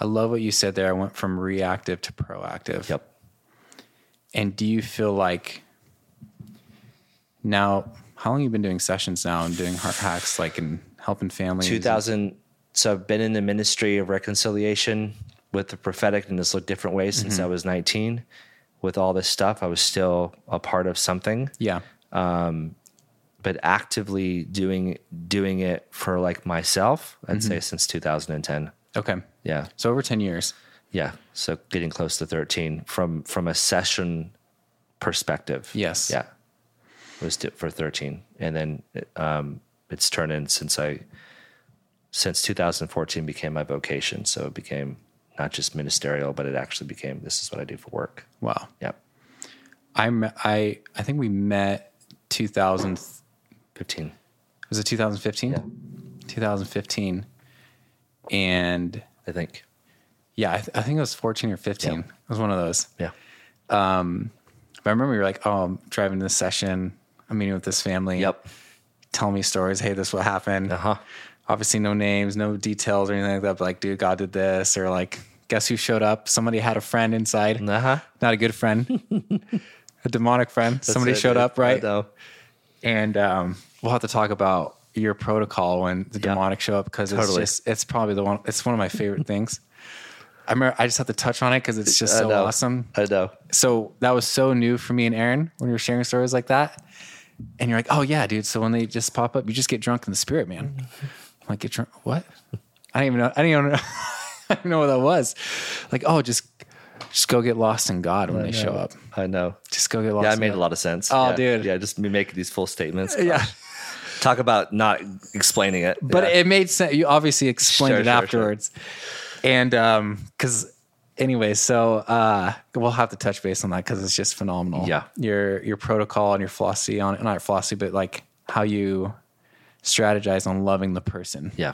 I love what you said there. I went from reactive to proactive. Yep. And do you feel like now, how long you been doing sessions now and doing Heart Hacks, like and helping families? 2000 so i've been in the ministry of reconciliation with the prophetic and this looked different ways since Mm-hmm. i was 19 with all this stuff i was still a part of something Yeah. Um, but actively doing doing it for like myself i'd Mm-hmm. say since 2010 Okay. yeah So over 10 years. yeah so getting close to 13 from from a session perspective Yes. yeah was di- for 13 and then um it's turned in since i since 2014 became my vocation so it became not just ministerial but it actually became this is what i do for work Wow. yep I met, I I think we met 2015. was it 2015? 2015. And i think yeah, I, th- I think it was 14 or 15. Yeah. It was one of those. yeah But I remember we were like, "Oh, I'm driving to this session. I'm meeting with this family. yep Tell me stories. Hey, this what happened. uh-huh Obviously, no names, no details or anything like that. But like, dude, God did this, or like, guess who showed up? Somebody had a friend inside. uh-huh Not a good friend, a demonic friend. Somebody it, showed dude. up, right? Know. And um, we'll have to talk about your protocol when the Yeah. demonic show up because it's just it's probably the one. It's one of my favorite things. I remember I just have to touch on it because it's just I so know. awesome. i know so that was so new for me and Aaron when we were sharing stories like that. And you're like, oh yeah, dude. So when they just pop up, you just get drunk in the spirit, man. I'm like, get drunk? What? I don't even know. I don't even know, I don't know what that was. Like, oh, just just go get lost in God when they show up. i know Just go get lost. yeah, it made God. a lot of sense. Oh, yeah. dude. Yeah, just me making these full statements. Yeah. Talk about not explaining it. but Yeah. it made sense. You obviously explained Sure, it sure, sure. afterwards. And um, because anyway, so uh, we'll have to touch base on that because it's just phenomenal. Yeah. your your protocol and your philosophy on not your philosophy, but like how you strategize on loving the person yeah.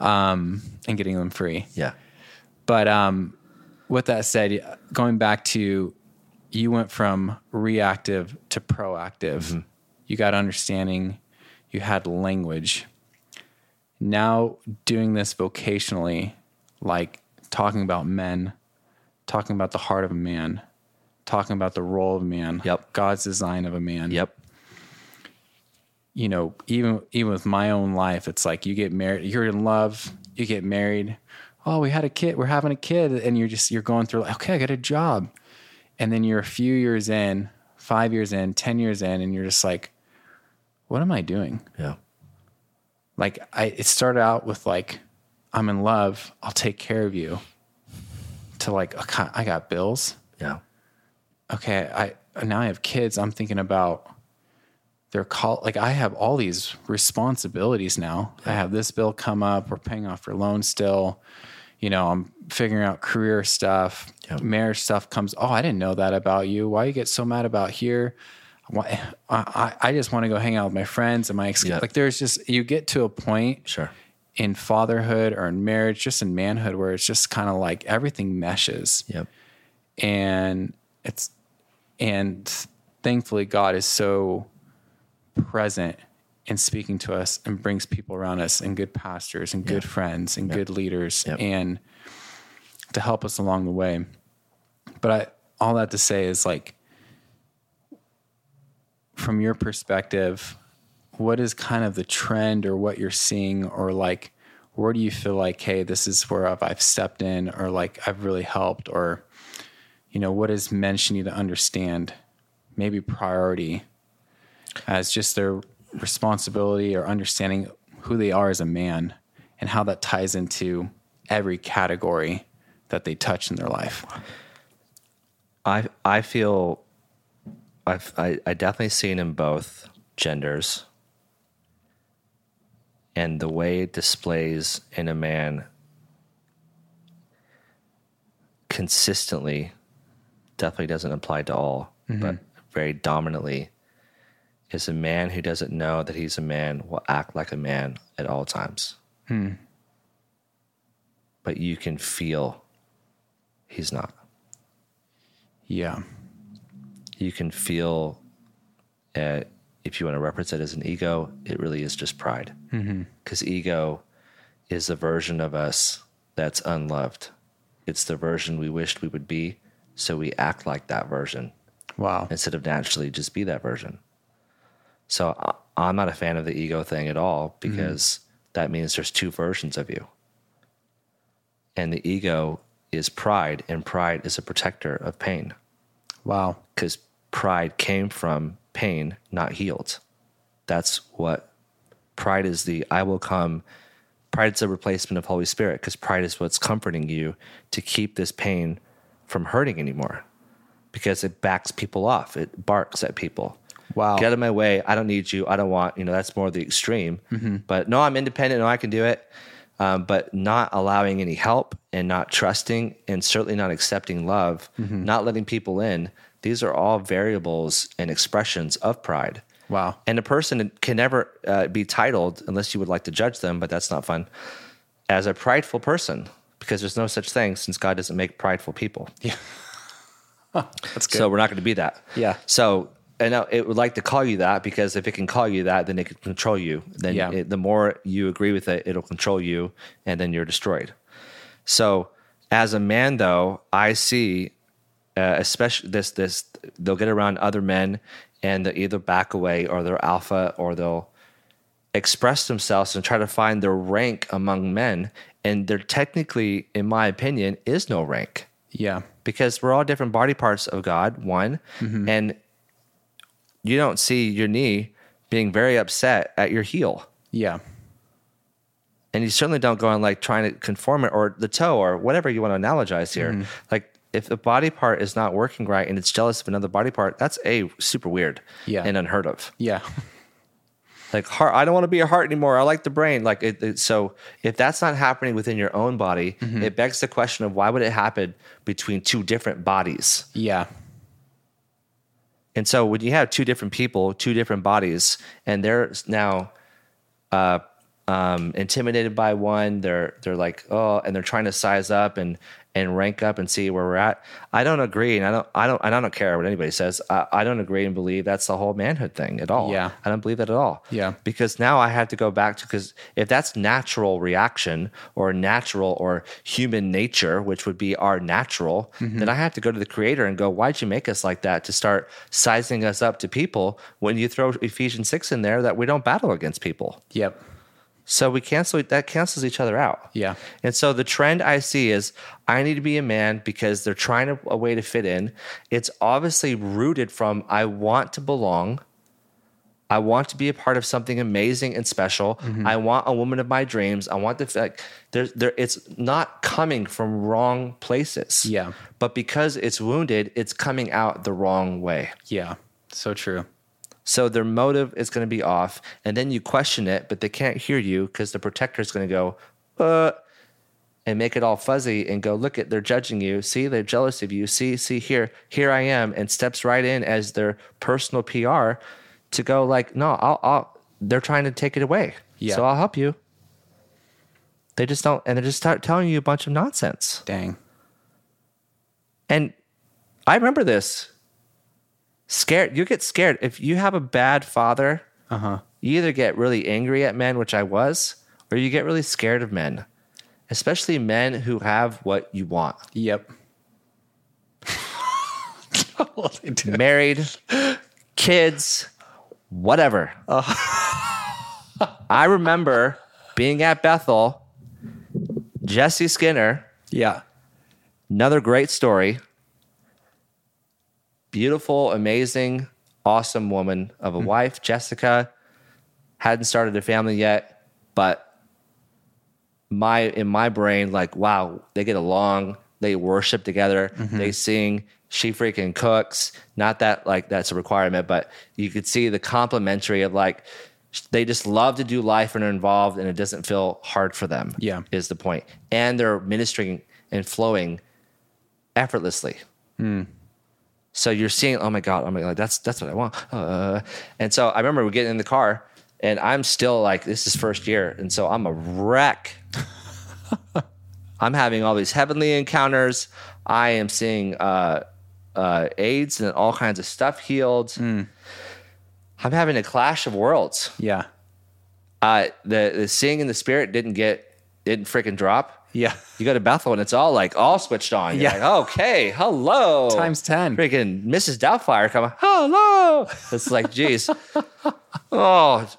Um, and getting them free. Yeah. But um, with that said, going back to you went from reactive to proactive. Mm-hmm. You got understanding. You had language. Now doing this vocationally, like talking about men, talking about the heart of a man, talking about the role of a man, Yep. God's design of a man Yep. you know, even even with my own life, it's like you get married, you're in love, you get married. Oh, we had a kid, we're having a kid, and you're just you're going through like, okay, I got a job, and then you're a few years in, five years in, ten years in, and you're just like, what am I doing? Yeah. Like I, it started out with like, I'm in love, I'll take care of you. To like, okay, I got bills. Yeah. Okay, I now I have kids. I'm thinking about their call. Like I have all these responsibilities now. I have this bill come up. We're paying off your loan still. You know, I'm figuring out career stuff. Yep. Marriage stuff comes. Oh, I didn't know that about you. Why you get so mad about here? Why, I, I I just want to go hang out with my friends and my ex- Yep. like. There's just you get to a point Sure. in fatherhood or in marriage, just in manhood, where it's just kind of like everything meshes Yep. and it's and thankfully God is so present in speaking to us and brings people around us and good pastors and good friends and good leaders Yep. and to help us along the way. But I all that to say is like from your perspective, what is kind of the trend or what you're seeing, or like, where do you feel like, hey, this is where I've, I've stepped in, or like I've really helped, or, you know, what is mentioned need to understand, maybe priority as just their responsibility or understanding who they are as a man and how that ties into every category that they touch in their life. I I feel I've I, I definitely seen in both genders and the way it displays in a man consistently definitely doesn't apply to all, mm-hmm. but very dominantly is a man who doesn't know that he's a man will act like a man at all times. Hmm. But you can feel he's not. Yeah. You can feel uh, if you want to represent it as an ego, it really is just pride. Because ego is a version of us that's unloved. It's the version we wished we would be, so we act like that version Wow. instead of naturally just be that version. So I, I'm not a fan of the ego thing at all because that means there's two versions of you. And the ego is pride, and pride is a protector of pain Wow. because pride came from pain not healed. That's what pride is the I will come. Pride is a replacement of Holy Spirit because pride is what's comforting you to keep this pain from hurting anymore because it backs people off, it barks at people. Wow. Get out of my way. I don't need you. I don't want, you know, that's more the extreme. Mm-hmm. But no, I'm independent. No, I can do it. Um, but not allowing any help and not trusting and certainly not accepting love, not letting people in. These are all variables and expressions of pride. Wow. And a person can never uh, be titled, unless you would like to judge them, but that's not fun, as a prideful person because there's no such thing since God doesn't make prideful people. Yeah. That's good. So we're not going to be that. Yeah. So and it would like to call you that because if it can call you that, then it can control you. Then Yeah. it, the more you agree with it, it'll control you, and then you're destroyed. So as a man, though, I see, uh, especially this this they'll get around other men, and they'll either back away or they're alpha or they'll express themselves and try to find their rank among men. And there technically, in my opinion, is no rank yeah. because we're all different body parts of God, one, and you don't see your knee being very upset at your heel. Yeah. And you certainly don't go on like trying to conform it or the toe or whatever you want to analogize here. Mm-hmm. Like if the body part is not working right and it's jealous of another body part, that's a super weird Yeah. and unheard of. Yeah. Like heart, I don't want to be a heart anymore. I like the brain. Like it, it- so, if that's not happening within your own body, mm-hmm. it begs the question of why would it happen between two different bodies? Yeah. And so when you have two different people, two different bodies, and they're now uh, um, intimidated by one, they're they're like, oh, and they're trying to size up and and rank up and see where we're at. I don't agree, and I don't I don't and I don't care what anybody says. I, I don't agree and believe that's the whole manhood thing at all. Yeah. I don't believe that at all. Yeah. because now I have to go back to because if that's natural reaction or natural or human nature, which would be our natural, mm-hmm. then I have to go to the creator and go, why'd you make us like that to start sizing us up to people when you throw Ephesians 6 in there that we don't battle against people. Yep. So we cancel that cancels each other out. Yeah. And so the trend I see is I need to be a man because they're trying to, a way to fit in. It's obviously rooted from I want to belong. I want to be a part of something amazing and special. Mm-hmm. I want a woman of my dreams. I want to like there's there it's not coming from wrong places. Yeah. But because it's wounded, it's coming out the wrong way. Yeah. So true. So their motive is going to be off, and then you question it, but they can't hear you because the protector is going to go, uh, and make it all fuzzy and go, look at, they're judging you. See, they're jealous of you. See, see here, here I am, and steps right in as their personal PR to go like, no, I'll, I'll. They're trying to take it away, Yeah. so I'll help you. They just don't, and they just start telling you a bunch of nonsense. Dang. And I remember this. Scared, you get scared if you have a bad father. Uh huh. You either get really angry at men, which I was, or you get really scared of men, especially men who have what you want. Yep. do. Married, kids, whatever. I remember being at Bethel, Jesse Skinner, Yeah. another great story. Beautiful, amazing, awesome woman of a hmm. wife, Jessica. Hadn't started a family yet, but my in my brain, like, wow, they get along, they worship together, mm-hmm. they sing, she freaking cooks. Not that like that's a requirement, but you could see the complementary of like they just love to do life and are involved and it doesn't feel hard for them. Yeah. Is the point. And they're ministering and flowing effortlessly. Hmm. So you're seeing, oh my god, oh my god, that's that's what I want. Uh, and so I remember we getting in the car, and I'm still like, this is first year, and so I'm a wreck. I'm having all these heavenly encounters. I am seeing uh, uh, AIDS and all kinds of stuff healed. I'm having a clash of worlds. Yeah. Uh, the the seeing in the spirit didn't get didn't freaking drop. Yeah. You go to Bethel and it's all like all switched on. You're Yeah. like, okay, hello. Times 10. Freaking Mrs. Doubtfire coming, hello. It's like, geez. oh.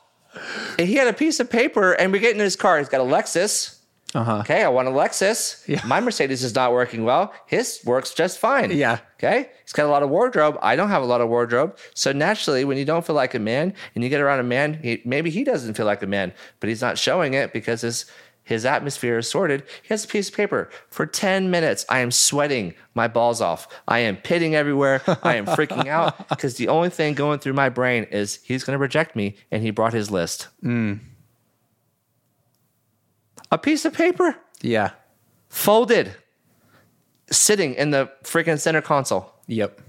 And he had a piece of paper and we get in his car. He's got a Lexus. Uh huh. Okay, I want a Lexus. Yeah. My Mercedes is not working well. His works just fine. Yeah. Okay. He's got a lot of wardrobe. I don't have a lot of wardrobe. So naturally, when you don't feel like a man and you get around a man, he, maybe he doesn't feel like a man, but he's not showing it because his his atmosphere is sorted. He has a piece of paper. For 10 minutes, I am sweating my balls off. I am pitting everywhere. I am freaking out because the only thing going through my brain is he's going to reject me. And he brought his list. Mm. A piece of paper Yeah. folded, sitting in the freaking center console. Yep.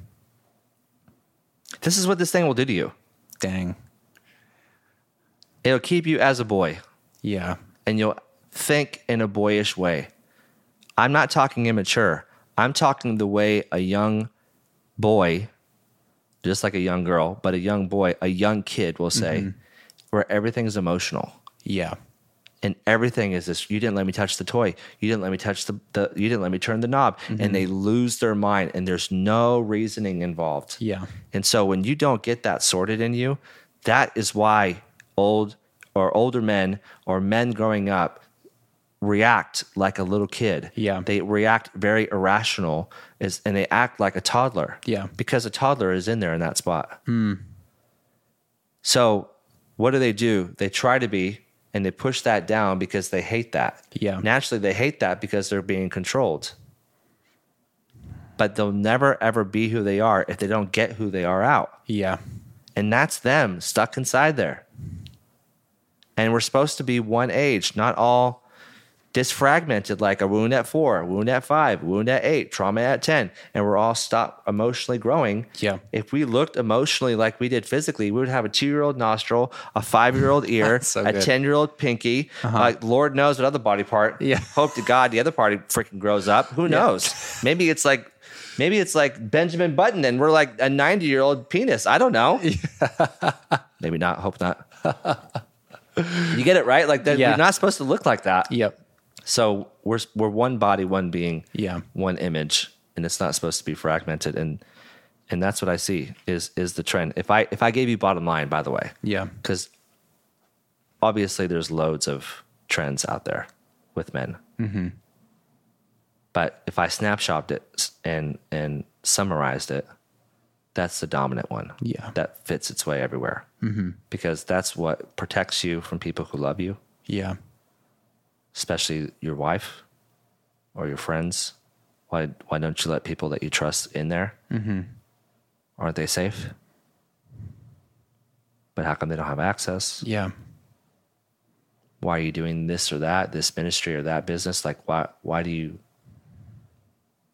This is what this thing will do to you. Dang. It'll keep you as a boy, Yeah. and you'll think in a boyish way. I'm not talking immature. I'm talking the way a young boy, just like a young girl, but a young boy, a young kid will say, mm-hmm. where everything's emotional. Yeah. and everything is this you didn't let me touch the toy you didn't let me touch the, the you didn't let me turn the knob and mm-hmm. they lose their mind and there's no reasoning involved Yeah. and so when you don't get that sorted in you that is why old or older men or men growing up react like a little kid Yeah. they react very irrational is and they act like a toddler Yeah. because a toddler is in there in that spot hmm. so what do they do? They try to be and they push that down because they hate that. Yeah. Naturally, they hate that because they're being controlled. But they'll never ever be who they are if they don't get who they are out. Yeah. And that's them stuck inside there. And we're supposed to be one age, not all disfragmented like a wound at four, wound at five, wound at eight, trauma at 10. And we're all stopped emotionally growing. Yeah. If we looked emotionally like we did physically, we would have a two year old nostril, a five year old ear, So a 10 year old pinky. Uh-huh. Like, Lord knows what other body part. Yeah. Hope to God the other party freaking grows up. Who knows? Maybe it's like, maybe it's like Benjamin Button and we're like a 90 year old penis. I don't know. Maybe not. Hope not. you get it right. Like that, Yeah. we're not supposed to look like that. Yep. So we're we're one body, one being, Yeah. one image, and it's not supposed to be fragmented. And and that's what I see is is the trend. If I if I gave you bottom line, by the way, Yeah. because obviously there's loads of trends out there with men. Mm-hmm. But if I snapshotted it and and summarized it, that's the dominant one. Yeah. that fits its way everywhere. Mm-hmm. Because that's what protects you from people who love you, Yeah. Especially your wife or your friends. Why why don't you let people that you trust in there? Mm-hmm. Aren't they safe? But how come they don't have access? Yeah. why are you doing this or that, this ministry or that business? Like, why, why do you?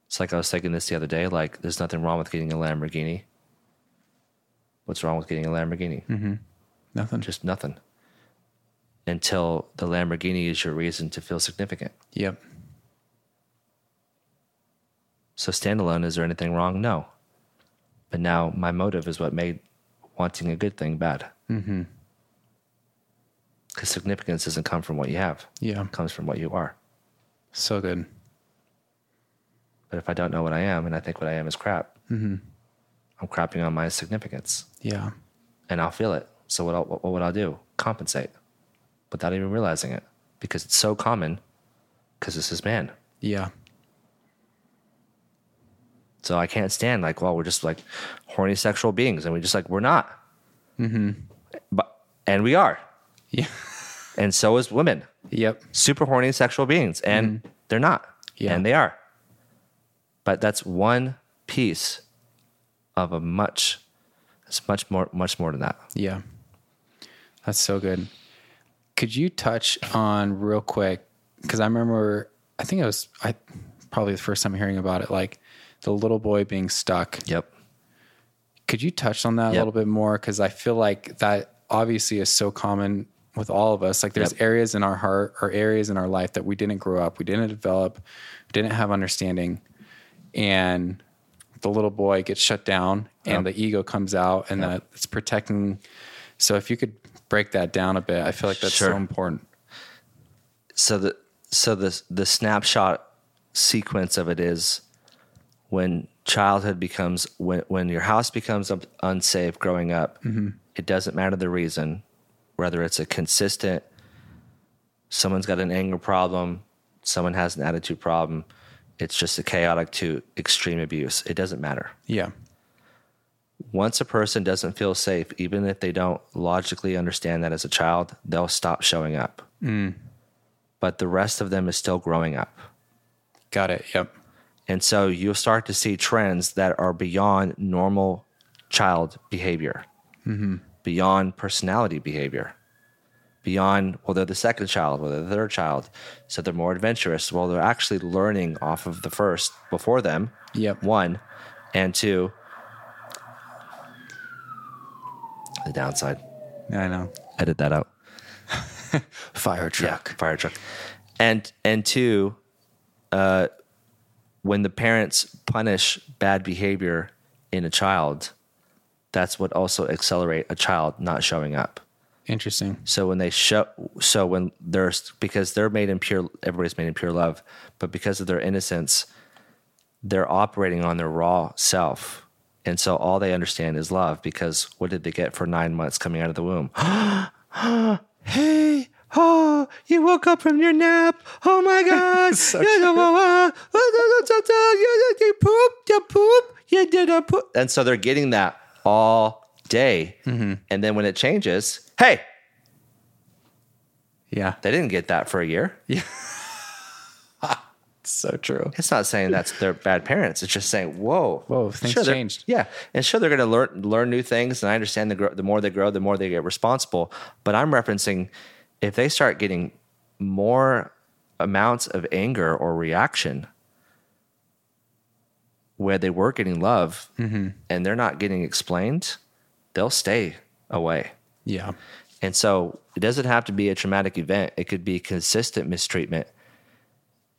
It's like I was thinking this the other day. Like, there's nothing wrong with getting a Lamborghini. What's wrong with getting a Lamborghini? Nothing. Just nothing. Until the Lamborghini is your reason to feel significant. Yep. So, standalone, is there anything wrong? No. But now my motive is what made wanting a good thing bad. Mm-hmm. Because significance doesn't come from what you have, Yeah. it comes from what you are. So good. But if I don't know what I am and I think what I am is crap, I'm crapping on my significance Yeah. and I'll feel it. So what, I'll, what would I do? Compensate without even realizing it because it's so common because this is man. Yeah. So I can't stand like, well, we're just like horny sexual beings, and we just like we're not. Mm-hmm. But and we are, Yeah. and so is women, Yep. super horny sexual beings, and they're not, Yeah. and they are. But that's one piece of a much. It's much more, much more than that. Yeah. That's so good. Could you touch on real quick? Because I remember, I think it was I probably the first time hearing about it, like the little boy being stuck. Yep. Could you touch on that a little bit more? Because I feel like that obviously is so common with all of us. Like there's Yep. areas in our heart or areas in our life that we didn't grow up, we didn't develop, we didn't have understanding, and the little boy gets shut down and Yep. the ego comes out and that it's protecting. So if you could break that down a bit, I feel like that's Sure. so important. so the so the the snapshot sequence of it is when childhood becomes when when your house becomes unsafe growing up mm-hmm. it doesn't matter the reason whether it's a consistent someone's got an anger problem someone has an attitude problem it's just a chaotic to extreme abuse it doesn't matter Yeah. Once a person doesn't feel safe, even if they don't logically understand that as a child, they'll stop showing up. Mm. But the rest of them is still growing up. Got it. Yep. And so you'll start to see trends that are beyond normal child behavior, mm-hmm. beyond personality behavior, beyond, well, they're the second child, well, they're the third child. So they're more adventurous. Well, they're actually learning off of the first before them. Yep. One. And two, the downside. Yeah, I know. Edit that out. Fire truck. fire truck. And and two, uh, when the parents punish bad behavior in a child, that's what also accelerate a child not showing up. Interesting. So when they show, so when there's because they're made in pure, everybody's made in pure love, but because of their innocence, they're operating on their raw self, and so all they understand is love. Because what did they get for nine months coming out of the womb? hey, oh, you woke up from your nap. Oh my God! You, know, you, you pooped, you poop, you did a poop, and so they're getting that all day, mm-hmm. and then when it changes, hey, Yeah. they didn't get that for a year. So true. It's not saying that's their bad parents. It's just saying, whoa, Whoa, things they're- changed. Yeah, and sure they're going to learn learn new things, and I understand the the more they grow, the more they get responsible. But I'm referencing if they start getting more amounts of anger or reaction where they were getting love Mm-hmm. and they're not getting explained, they'll stay away. Yeah. And so it doesn't have to be a traumatic event. It could be consistent mistreatment.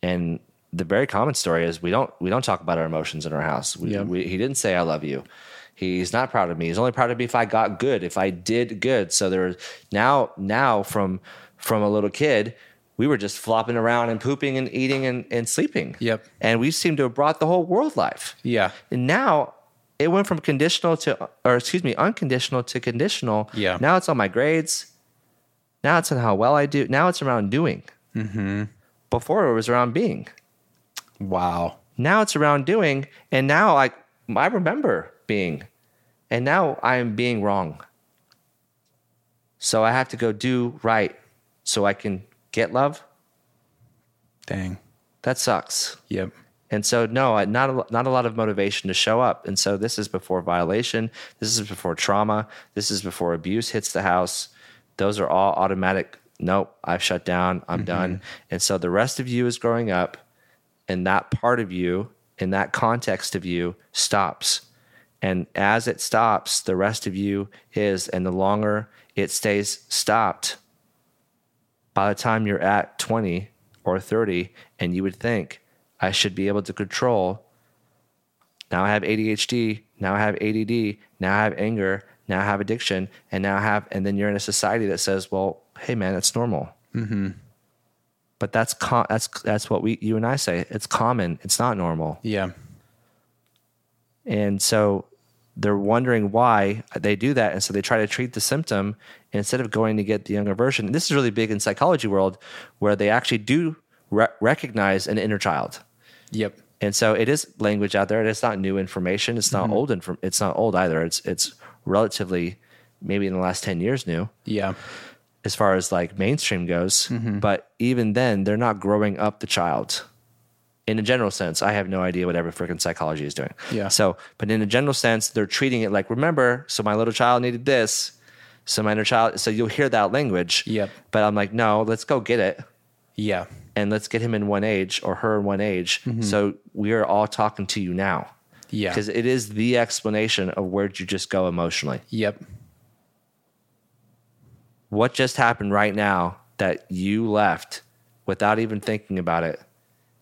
And the very common story is we don't we don't talk about our emotions in our house. We, Yeah. we, he didn't say I love you. He's not proud of me. He's only proud of me if I got good, if I did good. So there's now now from from a little kid, we were just flopping around and pooping and eating and, and sleeping. Yep. And we seem to have brought the whole world life. Yeah. And now it went from conditional to, or excuse me, unconditional to conditional. Yeah. Now it's on my grades. Now it's on how well I do. Now it's around doing. Mm-hmm. Before it was around being. Wow. Now it's around doing. And now I, I remember being. And now I am being wrong. So I have to go do right so I can get love. Dang. That sucks. Yep. And so, no, not a, not a lot of motivation to show up. And so, this is before violation. This is before trauma. This is before abuse hits the house. Those are all automatic. Nope, I've shut down. I'm mm-hmm. done. And so, the rest of you is growing up, and that part of you, in that context of you, stops. And as it stops, the rest of you is, and the longer it stays stopped, by the time you're at 20 or 30 and you would think I should be able to control now I have ADHD, now I have ADD, now I have anger, now I have addiction, and now I have and then you're in a society that says, "Well, hey man, that's normal." Mm-hmm. But that's com- that's that's what we you and I say. It's common. It's not normal. Yeah. And so they're wondering why they do that, and so they try to treat the symptom instead of going to get the younger version. This is really big in psychology world, where they actually do re- recognize an inner child. Yep. And so it is language out there. and It's not new information. It's not mm-hmm. old. Inf- it's not old either. It's it's relatively maybe in the last ten years new Yeah. As far as like mainstream goes. Mm-hmm. But even then, they're not growing up the child. In a general sense, I have no idea what every freaking psychology is doing. Yeah. So, but in a general sense, they're treating it like, remember, so my little child needed this. So my inner child, so you'll hear that language. Yep. But I'm like, no, let's go get it Yeah. and let's get him in one age or her in one age. Mm-hmm. So we are all talking to you now. Yeah. Because it is the explanation of where'd you just go emotionally. Yep. What just happened right now that you left without even thinking about it?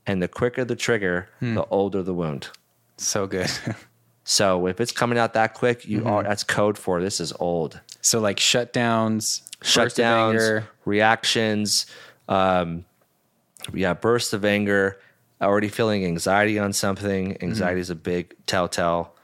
And the quicker the trigger, hmm. the older the wound. So good. So if it's coming out that quick, you mm-hmm. are that's code for this is old. so like shutdowns, Shutdowns, anger. reactions, um, yeah, bursts of anger, already feeling anxiety on something. Anxiety mm-hmm. is a big telltale.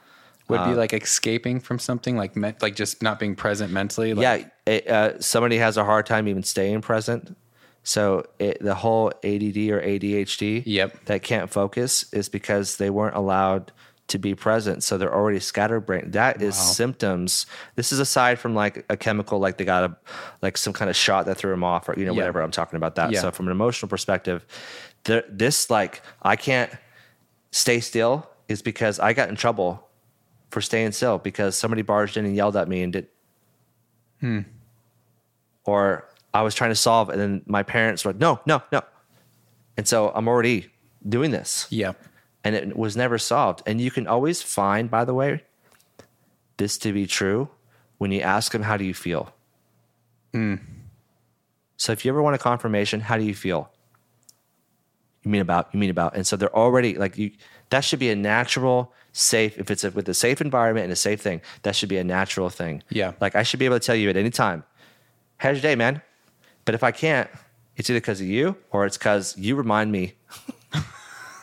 Would be like escaping from something like me- like just not being present mentally. Like, yeah, it, uh, somebody has a hard time even staying present. So it, the whole ADD or ADHD Yep. that can't focus is because they weren't allowed to be present. So they're already scatterbrained. That is symptoms. This is aside from like a chemical, like they got a like some kind of shot that threw them off, or you know Yeah. whatever. I'm talking about that. Yeah. So from an emotional perspective, this like I can't stay still is because I got in trouble for staying still because somebody barged in and yelled at me and did hmm. or I was trying to solve, and then my parents were like, no, no, no. And so I'm already doing this, Yeah. and it was never solved. And you can always find, by the way, this to be true when you ask them, how do you feel? Hmm. So if you ever want a confirmation, how do you feel? You mean about, you mean about. And so they're already like, you, that should be a natural, safe, if it's a, with a safe environment and a safe thing, that should be a natural thing. Yeah. Like I should be able to tell you at any time, how's your day, man? But if I can't, it's either because of you or it's because you remind me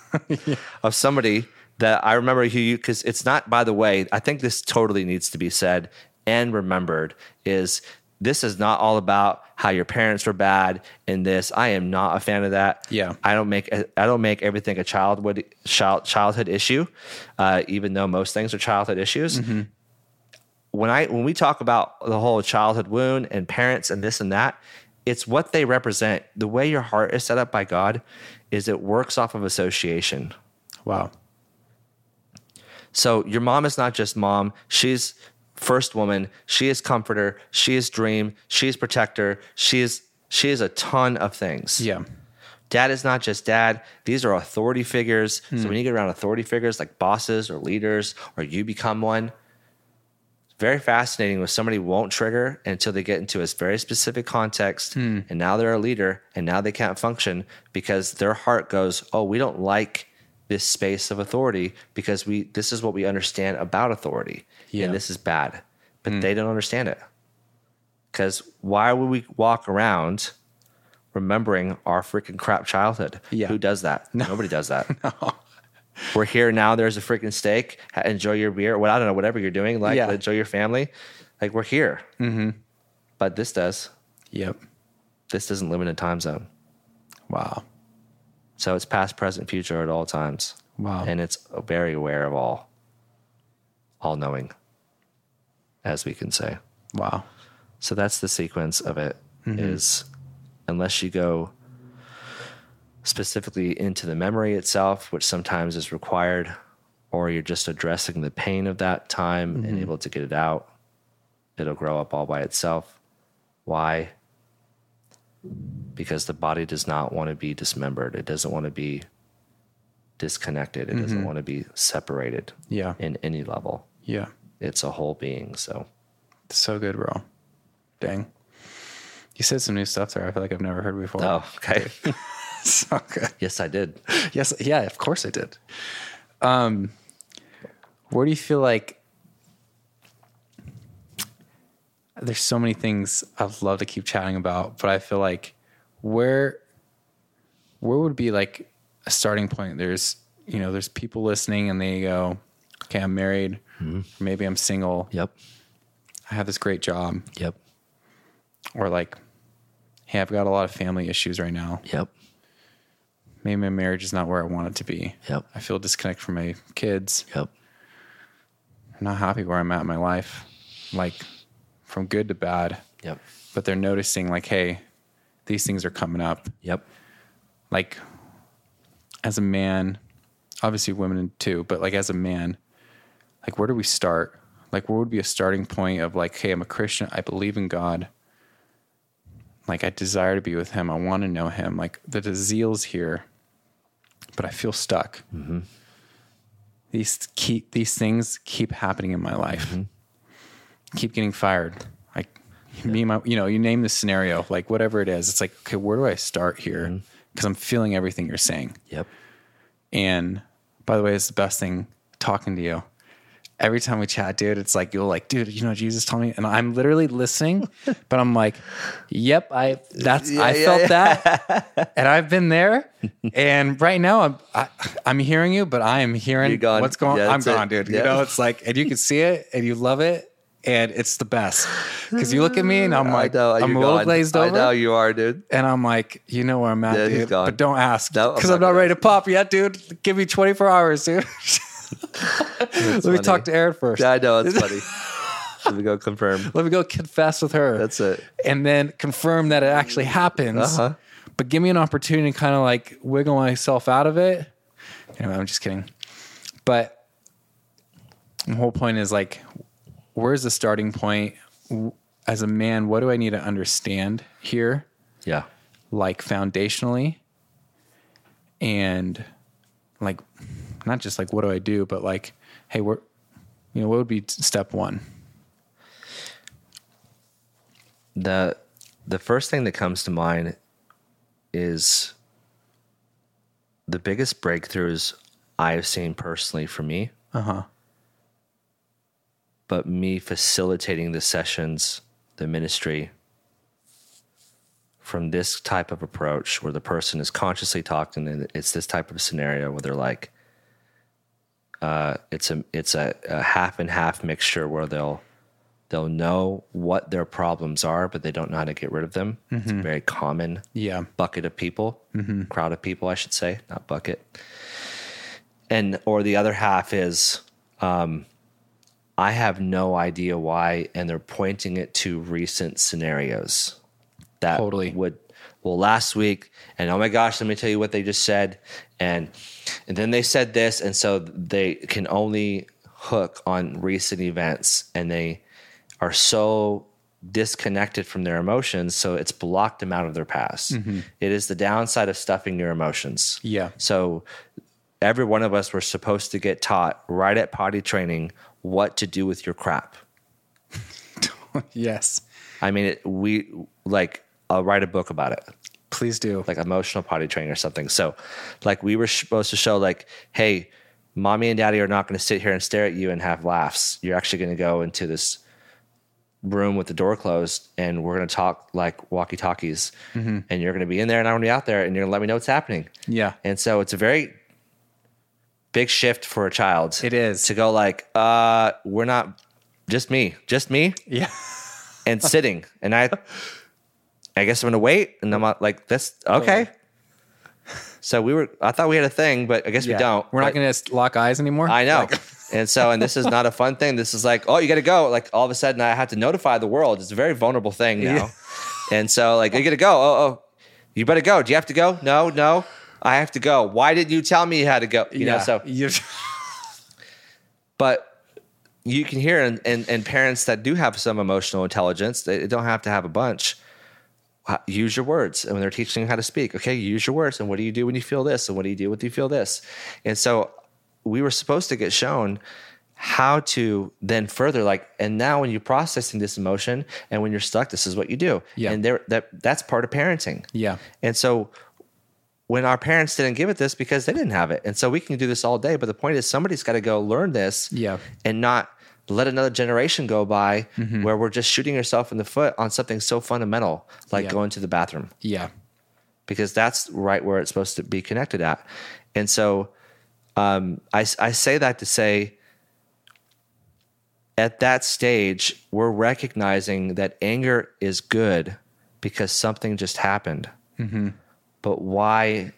of somebody that I remember who you, because it's not, by the way, I think this totally needs to be said and remembered is this is not all about how your parents were bad in this. I am not a fan of that. Yeah. I don't make I don't make everything a childhood child, childhood issue, uh, even though most things are childhood issues when I when we talk about the whole childhood wound and parents and this and that, it's what they represent. The way your heart is set up by God is it works off of association. Wow. So your mom is not just mom, she's first woman, she is comforter, she is dream, she is protector, she is she is a ton of things. Yeah. Dad is not just dad. These are authority figures. So hmm. when you get around authority figures like bosses or leaders, or you become one, it's very fascinating when somebody won't trigger until they get into a very specific context. Hmm. And now they're a leader and now they can't function because their heart goes, Oh, we don't like this space of authority because we this is what we understand about authority. Yeah. And this is bad. But they don't understand it. Because why would we walk around remembering our freaking crap childhood? Yeah. Who does that? Nobody does that. no. We're here now. There's a freaking steak. Enjoy your beer. Well, I don't know, whatever you're doing. Like, Yeah. enjoy your family. Like, we're here. Mm-hmm. But this does. Yep. This doesn't live in a time zone. Wow. So it's past, present, future at all times. Wow. And it's very aware of all, all knowing, as we can say. Wow. So that's the sequence of it. Mm-hmm. Is unless you go specifically into the memory itself, which sometimes is required, or you're just addressing the pain of that time and mm-hmm. able to get it out, it'll grow up all by itself. Why? Because the body does not want to be dismembered. It doesn't want to be disconnected. It doesn't mm-hmm. want to be separated Yeah. in any level. Yeah. It's a whole being. So So good, bro. Dang. You said some new stuff there. I feel like I've never heard before. Oh, okay. so good. yes, I did. Yes. Yeah. Of course I did. Um, where do you feel like there's so many things I'd love to keep chatting about, but I feel like where where would be like a starting point? There's you know there's people listening and they go, okay, I'm married, mm-hmm. maybe I'm single, Yep. I have this great job, Yep. or like, hey, I've got a lot of family issues right now. Yep. Maybe my marriage is not where I want it to be. Yep. I feel disconnected from my kids. Yep. I'm not happy where I'm at in my life, like from good to bad. Yep. But they're noticing, like, hey, these things are coming up. Yep. Like, as a man, obviously women too, but like as a man, like, where do we start? Like, where would be a starting point of like, hey, I'm a Christian. I believe in God. Like, I desire to be with Him. I want to know Him. Like, the, the zeal's here, but I feel stuck. Mm-hmm. These keep these things keep happening in my life. Mm-hmm. Keep getting fired. Like me, and my you know, you name the scenario, like whatever it is. It's like, okay, where do I start here? Mm-hmm. Because I'm feeling everything you're saying. Yep. And by the way, it's the best thing talking to you. Every time we chat, dude, it's like you're like, dude, you know, what Jesus told me, and I'm literally listening, but I'm like, yep, I that's I yeah, felt that, and I've been there, and right now I'm I, I'm hearing you, but I am hearing gone. what's going. Yeah, I'm that's it. gone, dude. You know, it's like, and you can see it, and you love it, and it's the best because you look at me, and I'm like, I know, I'm a little gone. glazed over. I know you are, dude. And I'm like, you know where I'm at, Yeah, dude. gone. But don't ask. No, I'm Because I'm not ready to pop yet, dude. Give me 24 hours, dude. Let me talk to Erin first. Yeah, I know it's funny. Let me go confirm. Let me go confess with her. That's it. And then confirm that it actually happens. Uh-huh. But give me an opportunity to kind of like wiggle myself out of it. Anyway, I'm just kidding. But the whole point is like, where's the starting point? As a man, what do I need to understand here? Yeah. like foundationally and like not just like what do I do, but like, hey, what you know, what would be step one? The the first thing that comes to mind is the biggest breakthroughs I've seen personally for me, Uh huh. but me facilitating the sessions, the ministry from this type of approach where the person is consciously talking and it's this type of scenario where they're like uh, it's a it's a, a half and half mixture where they'll they'll know what their problems are but they don't know how to get rid of them it's a very common Yeah. bucket of people, crowd of people, I should say, not bucket. And or the other half is, um, I have no idea why, and they're pointing it to recent scenarios that Totally. would. Well, last week, and oh my gosh, let me tell you what they just said, and and then they said this, and so they can only hook on recent events, and they are so disconnected from their emotions, so it's blocked them out of their past. Mm-hmm. It is the downside of stuffing your emotions. Yeah. So every one of us were supposed to get taught right at potty training what to do with your crap. yes. I mean, it, we like I'll write a book about it, Please do. like emotional potty training or something. So, like we were supposed to show, like, hey, mommy and daddy are not going to sit here and stare at you and have laughs. You're actually going to go into this room with the door closed and we're going to talk like walkie talkies and you're going to be in there and I'm going to be out there and you're going to let me know what's happening. yeah. And so it's a very big shift for a child. It is. to go like, uh, we're not just me, just me, Yeah. and sitting. And I, I guess I'm gonna wait. And I'm like, this okay. So we were. I thought we had a thing, but I guess yeah. we don't. We're not But going to lock eyes anymore. I know. Like, and so, and this is not a fun thing. This is like, oh, you got to go. Like all of a sudden, I have to notify the world. It's a very vulnerable thing now. And so, like, you got to go. Oh, oh, you better go. Do you have to go? No, no. I have to go. Why didn't you tell me you had to go? You know. So, You- but you can hear and, and, and parents that do have some emotional intelligence they don't have to have a bunch Uh, use your words and when they're teaching you how to speak okay use your words and what do you do when you feel this and what do you do when you feel this and so we were supposed to get shown how to then further like and now when you're processing this emotion and when you're stuck this is what you do Yeah. and there that that's part of parenting yeah. and so when our parents didn't give it this because they didn't have it. And so we can do this all day. But the point is somebody's got to go learn this Yeah. and not let another generation go by Mm-hmm. where we're just shooting yourself in the foot on something so fundamental like Yeah. going to the bathroom Yeah. because that's right where it's supposed to be connected at. And so um, I, I say that to say at that stage, we're recognizing that anger is good because something just happened. But why,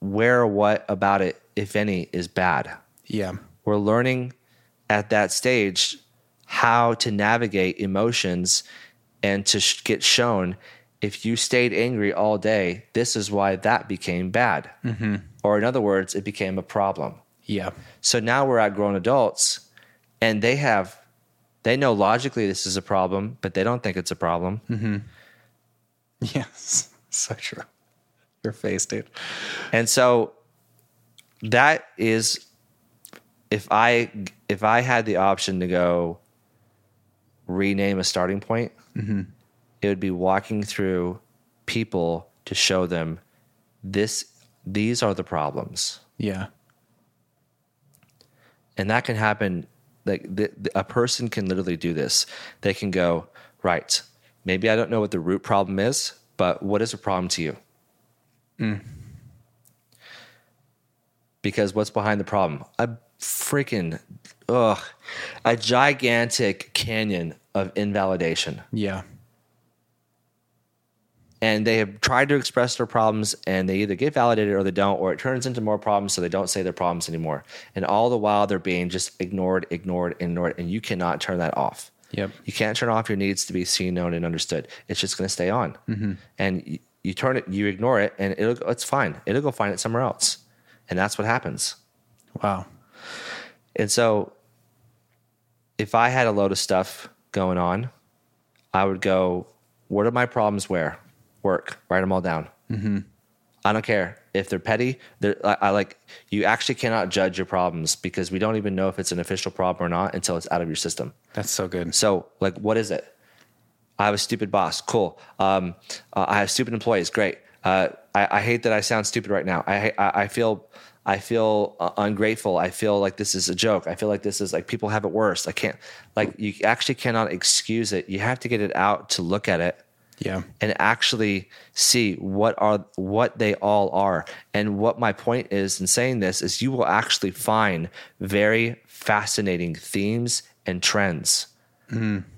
where what about it, if any, is bad? Yeah. We're learning at that stage how to navigate emotions and to sh- get shown if you stayed angry all day, this is why that became bad. Mm-hmm. Or, in other words, it became a problem. Yeah. So now we're at grown adults and they have, they know logically this is a problem, but they don't think it's a problem. Mm-hmm. Yes. So true. Your face, dude. And so that is if I if I had the option to go rename a starting point, mm-hmm. it would be walking through people to show them this these are the problems. Yeah. And that can happen like the, the- a person can literally do this. They can go, right, maybe I don't know what the root problem is, but what is a problem to you? Mm. Because what's behind the problem? A freaking, ugh, a gigantic canyon of invalidation. Yeah. And they have tried to express their problems and they either get validated or they don't, or it turns into more problems so they don't say their problems anymore. And all the while they're being just ignored, ignored, ignored, and you cannot turn that off. Yep. You can't turn off your needs to be seen, known, and understood. It's just going to stay on. Mm-hmm. And you, you turn it, you ignore it, and it'll, go- it's fine. It'll go find it somewhere else. And that's what happens. Wow. And so if I had a load of stuff going on, I would go, what are my problems where? Work, write them all down. I don't care if they're petty. They're, I, I like you actually cannot judge your problems because we don't even know if it's an official problem or not until it's out of your system. That's so good. So, like, what is it? I have a stupid boss. Cool. Um, uh, I have stupid employees. Great. Uh, I, I hate that I sound stupid right now. I, I, I feel, I feel uh, ungrateful. I feel like this is a joke. I feel like this is like people have it worse. I can't, like, you actually cannot excuse it. You have to get it out to look at it Yeah. and actually see what are what they all are and what my point is in saying this is you will actually find very fascinating themes and trends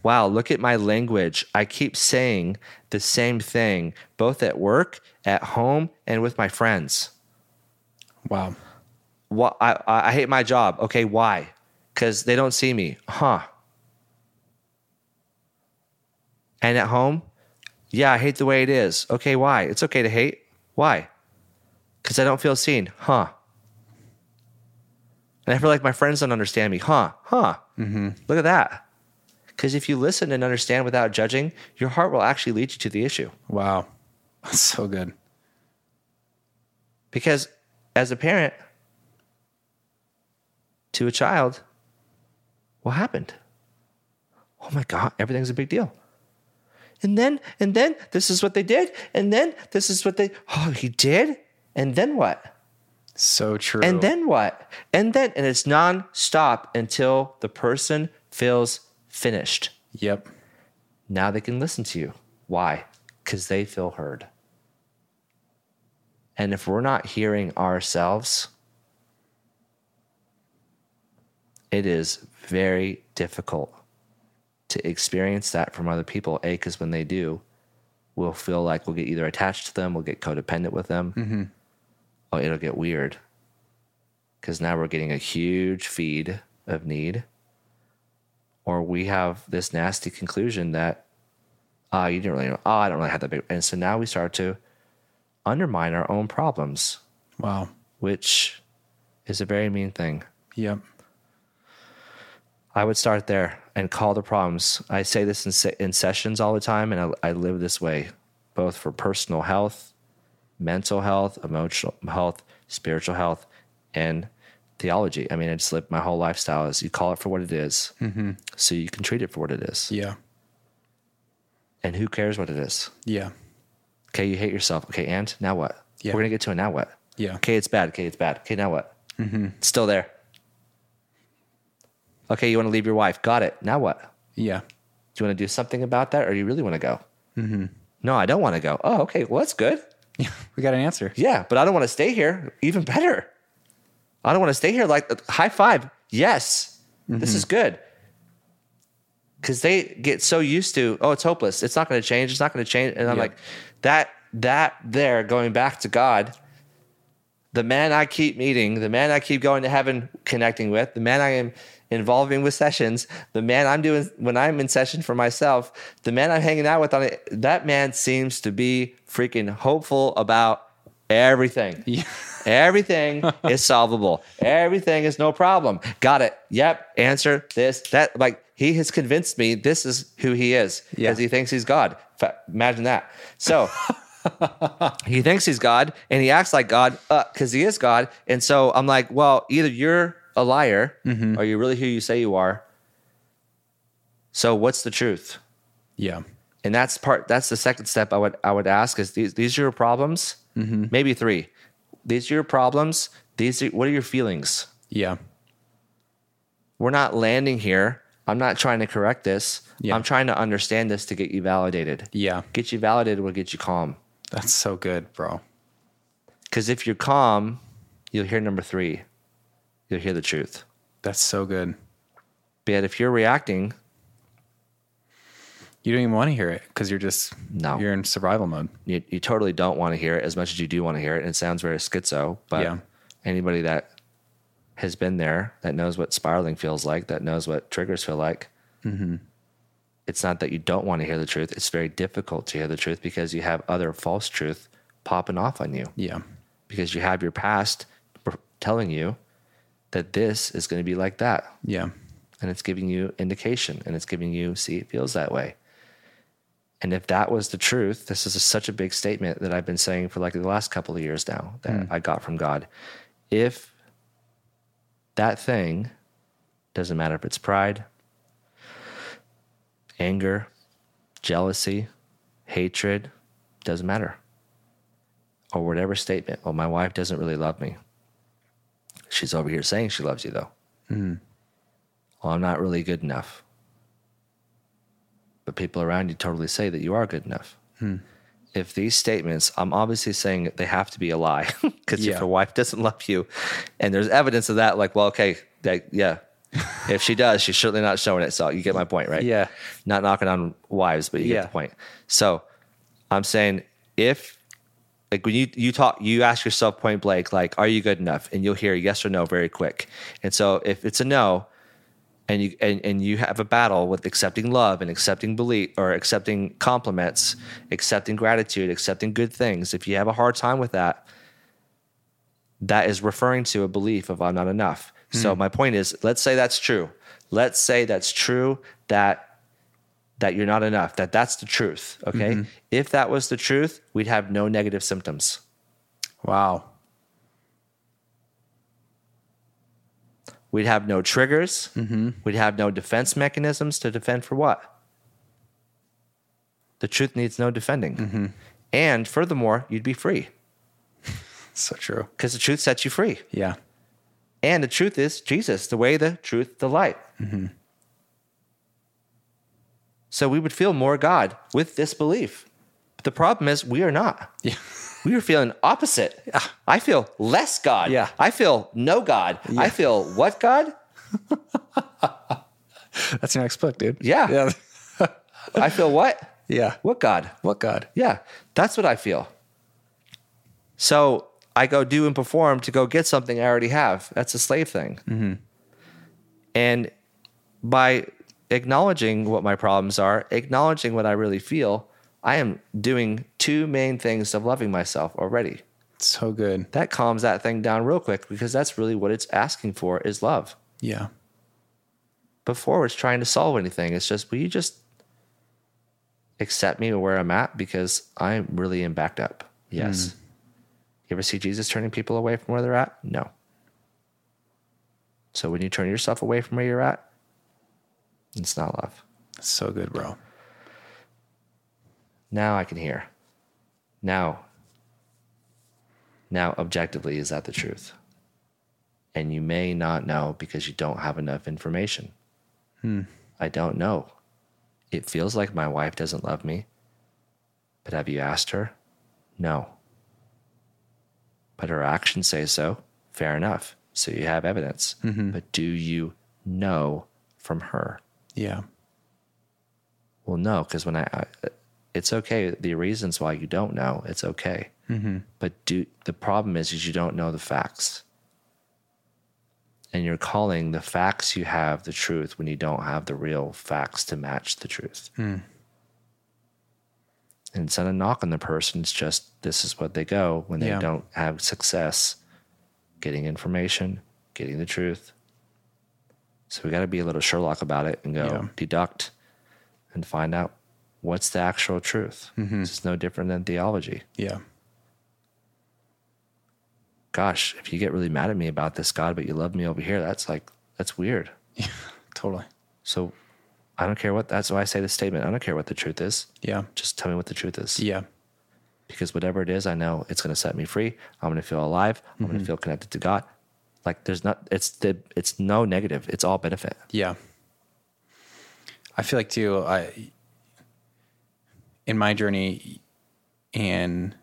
wow look at my language i keep saying the same thing both at work at home and with my friends Wow. what I, I hate my job. Okay why? Because they don't see me. Huh. And at home? Yeah i hate the way it is. Okay why? It's okay to hate. Why? Because i don't feel seen. Huh. And i feel like my friends don't understand me. Huh. Huh. Mm-hmm. look at that. Because if you listen and understand without judging your heart will actually lead you to the issue. Wow. That's so good. Because as a parent to a child, what happened? Oh my God, everything's a big deal. And then, and then this is what they did. And then this is what they, oh, he did? And then what? So true. And then what? And then, and it's non-stop until the person feels finished. Yep. Now they can listen to you. Why? Because they feel heard. And if we're not hearing ourselves, it is very difficult to experience that from other people. A, because when they do, we'll feel like we'll get either attached to them, we'll get codependent with them, or it'll get weird. Because now we're getting a huge feed of need, or we have this nasty conclusion that ah, you didn't really know. Oh, I don't really have that big. And so now we start to undermine our own problems, Wow. which is a very mean thing. Yep. I would start there and call the problems. I say this in, se- in sessions all the time, and I, I live this way, both for personal health, mental health, emotional health, spiritual health, and theology. I mean, I just live my whole lifestyle as you call it for what it is, mm-hmm. so you can treat it for what it is. Yeah. And who cares what it is? Yeah. Okay, you hate yourself. Okay, and now what? Yeah. We're gonna get to it. Now what? Yeah. Okay, it's bad. Okay, it's bad. Okay, now what? It's still there. Okay, you want to leave your wife. Got it. Now what? Yeah. Do you want to do something about that, or do you really want to go? Mm-hmm. No, I don't want to go. Oh, okay. Well, that's good. Yeah. We got an answer. Yeah, but I don't want to stay here. Even better. I don't want to stay here. Like high five. Yes, this is good. Because they get so used to, oh, it's hopeless. It's not going to change. It's not going to change. And I'm Yeah. like, that, that there going back to God, the man I keep meeting, the man I keep going to heaven connecting with, the man I am involving with sessions, the man I'm doing when I'm in session for myself, the man I'm hanging out with on it, that man seems to be freaking hopeful about everything. Yeah. Everything is solvable. Everything is no problem. Got it. Yep. Answer this. That like he has convinced me this is who he is because Yeah. he thinks he's God. Imagine that. So he thinks he's God and he acts like God uh, because he is God. And so I'm like, well, either you're a liar mm-hmm. or you're really who you say you are. So what's the truth? Yeah. and that's part that's the second step i would i would ask is these these are your problems mm-hmm. maybe three these are your problems these are, what are your feelings Yeah. we're not landing here i'm not trying to correct this Yeah. i'm trying to understand this to get you validated Yeah. get you validated will get you calm That's so good, bro. because if you're calm you'll hear number three you'll hear the truth That's so good. but if you're reacting You don't even want to hear it because you're just No. You're in survival mode. you, you totally don't want to hear it as much as you do want to hear it. And it sounds very schizo, but Yeah. anybody that has been there, that knows what spiraling feels like, that knows what triggers feel like, mm-hmm. it's not that you don't want to hear the truth. It's very difficult to hear the truth because you have other false truth popping off on you Yeah. because you have your past telling you that this is going to be like that. Yeah. And it's giving you indication and it's giving you, see, it feels that way. And if that was the truth, this is a, such a big statement that I've been saying for like the last couple of years now that hmm. I got from God. If that thing doesn't matter if it's pride, anger, jealousy, hatred, doesn't matter. Or whatever statement, well, my wife doesn't really love me. She's over here saying she loves you though. Hmm. Well, I'm not really good enough. But people around you totally say that you are good enough. Hmm. If these statements, I'm obviously saying they have to be a lie because Yeah. if your wife doesn't love you, and there's evidence of that, like, well, okay, that, yeah. if she does, she's certainly not showing it. So you get my point, right? Yeah. Not knocking on wives, but you Yeah. get the point. So I'm saying if like when you you talk you ask yourself point blank like are you good enough and you'll hear yes or no very quick and so if it's a no and you and, and you have a battle with accepting love and accepting belief or accepting compliments accepting gratitude accepting good things. If you have a hard time with that that is referring to a belief of i'm not enough. So hmm. my point is let's say that's true. Let's say that's true that that you're not enough that that's the truth okay? Mm-hmm. If that was the truth we'd have no negative symptoms. Wow. We'd have no triggers. Mm-hmm. We'd have no defense mechanisms to defend for what? The truth needs no defending. Mm-hmm. And furthermore you'd be free. So true. because the truth sets you free. Yeah. and the truth is jesus the way the truth the light. Mm-hmm. So we would feel more god with this belief. But the problem is we are not. Yeah. we are feeling opposite. I feel less God. Yeah. I feel no God. I feel what God? That's your next book, dude. Yeah. Yeah. I feel what? yeah. What God? What God? Yeah. That's what I feel. So I go do and perform to go get something I already have. That's a slave thing. Mm-hmm. And by acknowledging what my problems are, acknowledging what I really feel, I am doing two main things of loving myself already. So good. That calms that thing down real quick because that's really what it's asking for is love. Yeah. before it's trying to solve anything. It's just, will you just accept me where I'm at because I really am backed up? Yes. Hmm. You ever see Jesus turning people away from where they're at? No. So when you turn yourself away from where you're at, it's not love. So good, bro. Now I can hear. Now, now objectively, is that the truth? And you may not know because you don't have enough information. Hmm. I don't know. It feels like my wife doesn't love me. But have you asked her? No. But her actions say so. Fair enough. So you have evidence. Mm-hmm. But do you know from her? Yeah. Well, no, because when I, I, it's okay. The reasons why you don't know, it's okay. Mm-hmm. But do the problem is, is you don't know the facts, and you're calling the facts you have the truth when you don't have the real facts to match the truth. Hmm. And it's not a knock on the person. It's just this is what they go when they Yeah. don't have success getting information, getting the truth. So we got to be a little Sherlock about it and go Yeah. deduct and find out what's the actual truth. Mm-hmm. This is no different than theology. Yeah. Gosh, if you get really mad at me about this, God, but you love me over here, that's like, that's weird. Yeah, totally. So I don't care what, that's why I say the statement. I don't care what the truth is. Yeah. Just tell me what the truth is. Yeah. because whatever it is, I know it's going to set me free. I'm going to feel alive. I'm Mm-hmm. going to feel connected to God. Like there's not, it's the, it's no negative. It's all benefit. Yeah. I feel like too, I in my journey and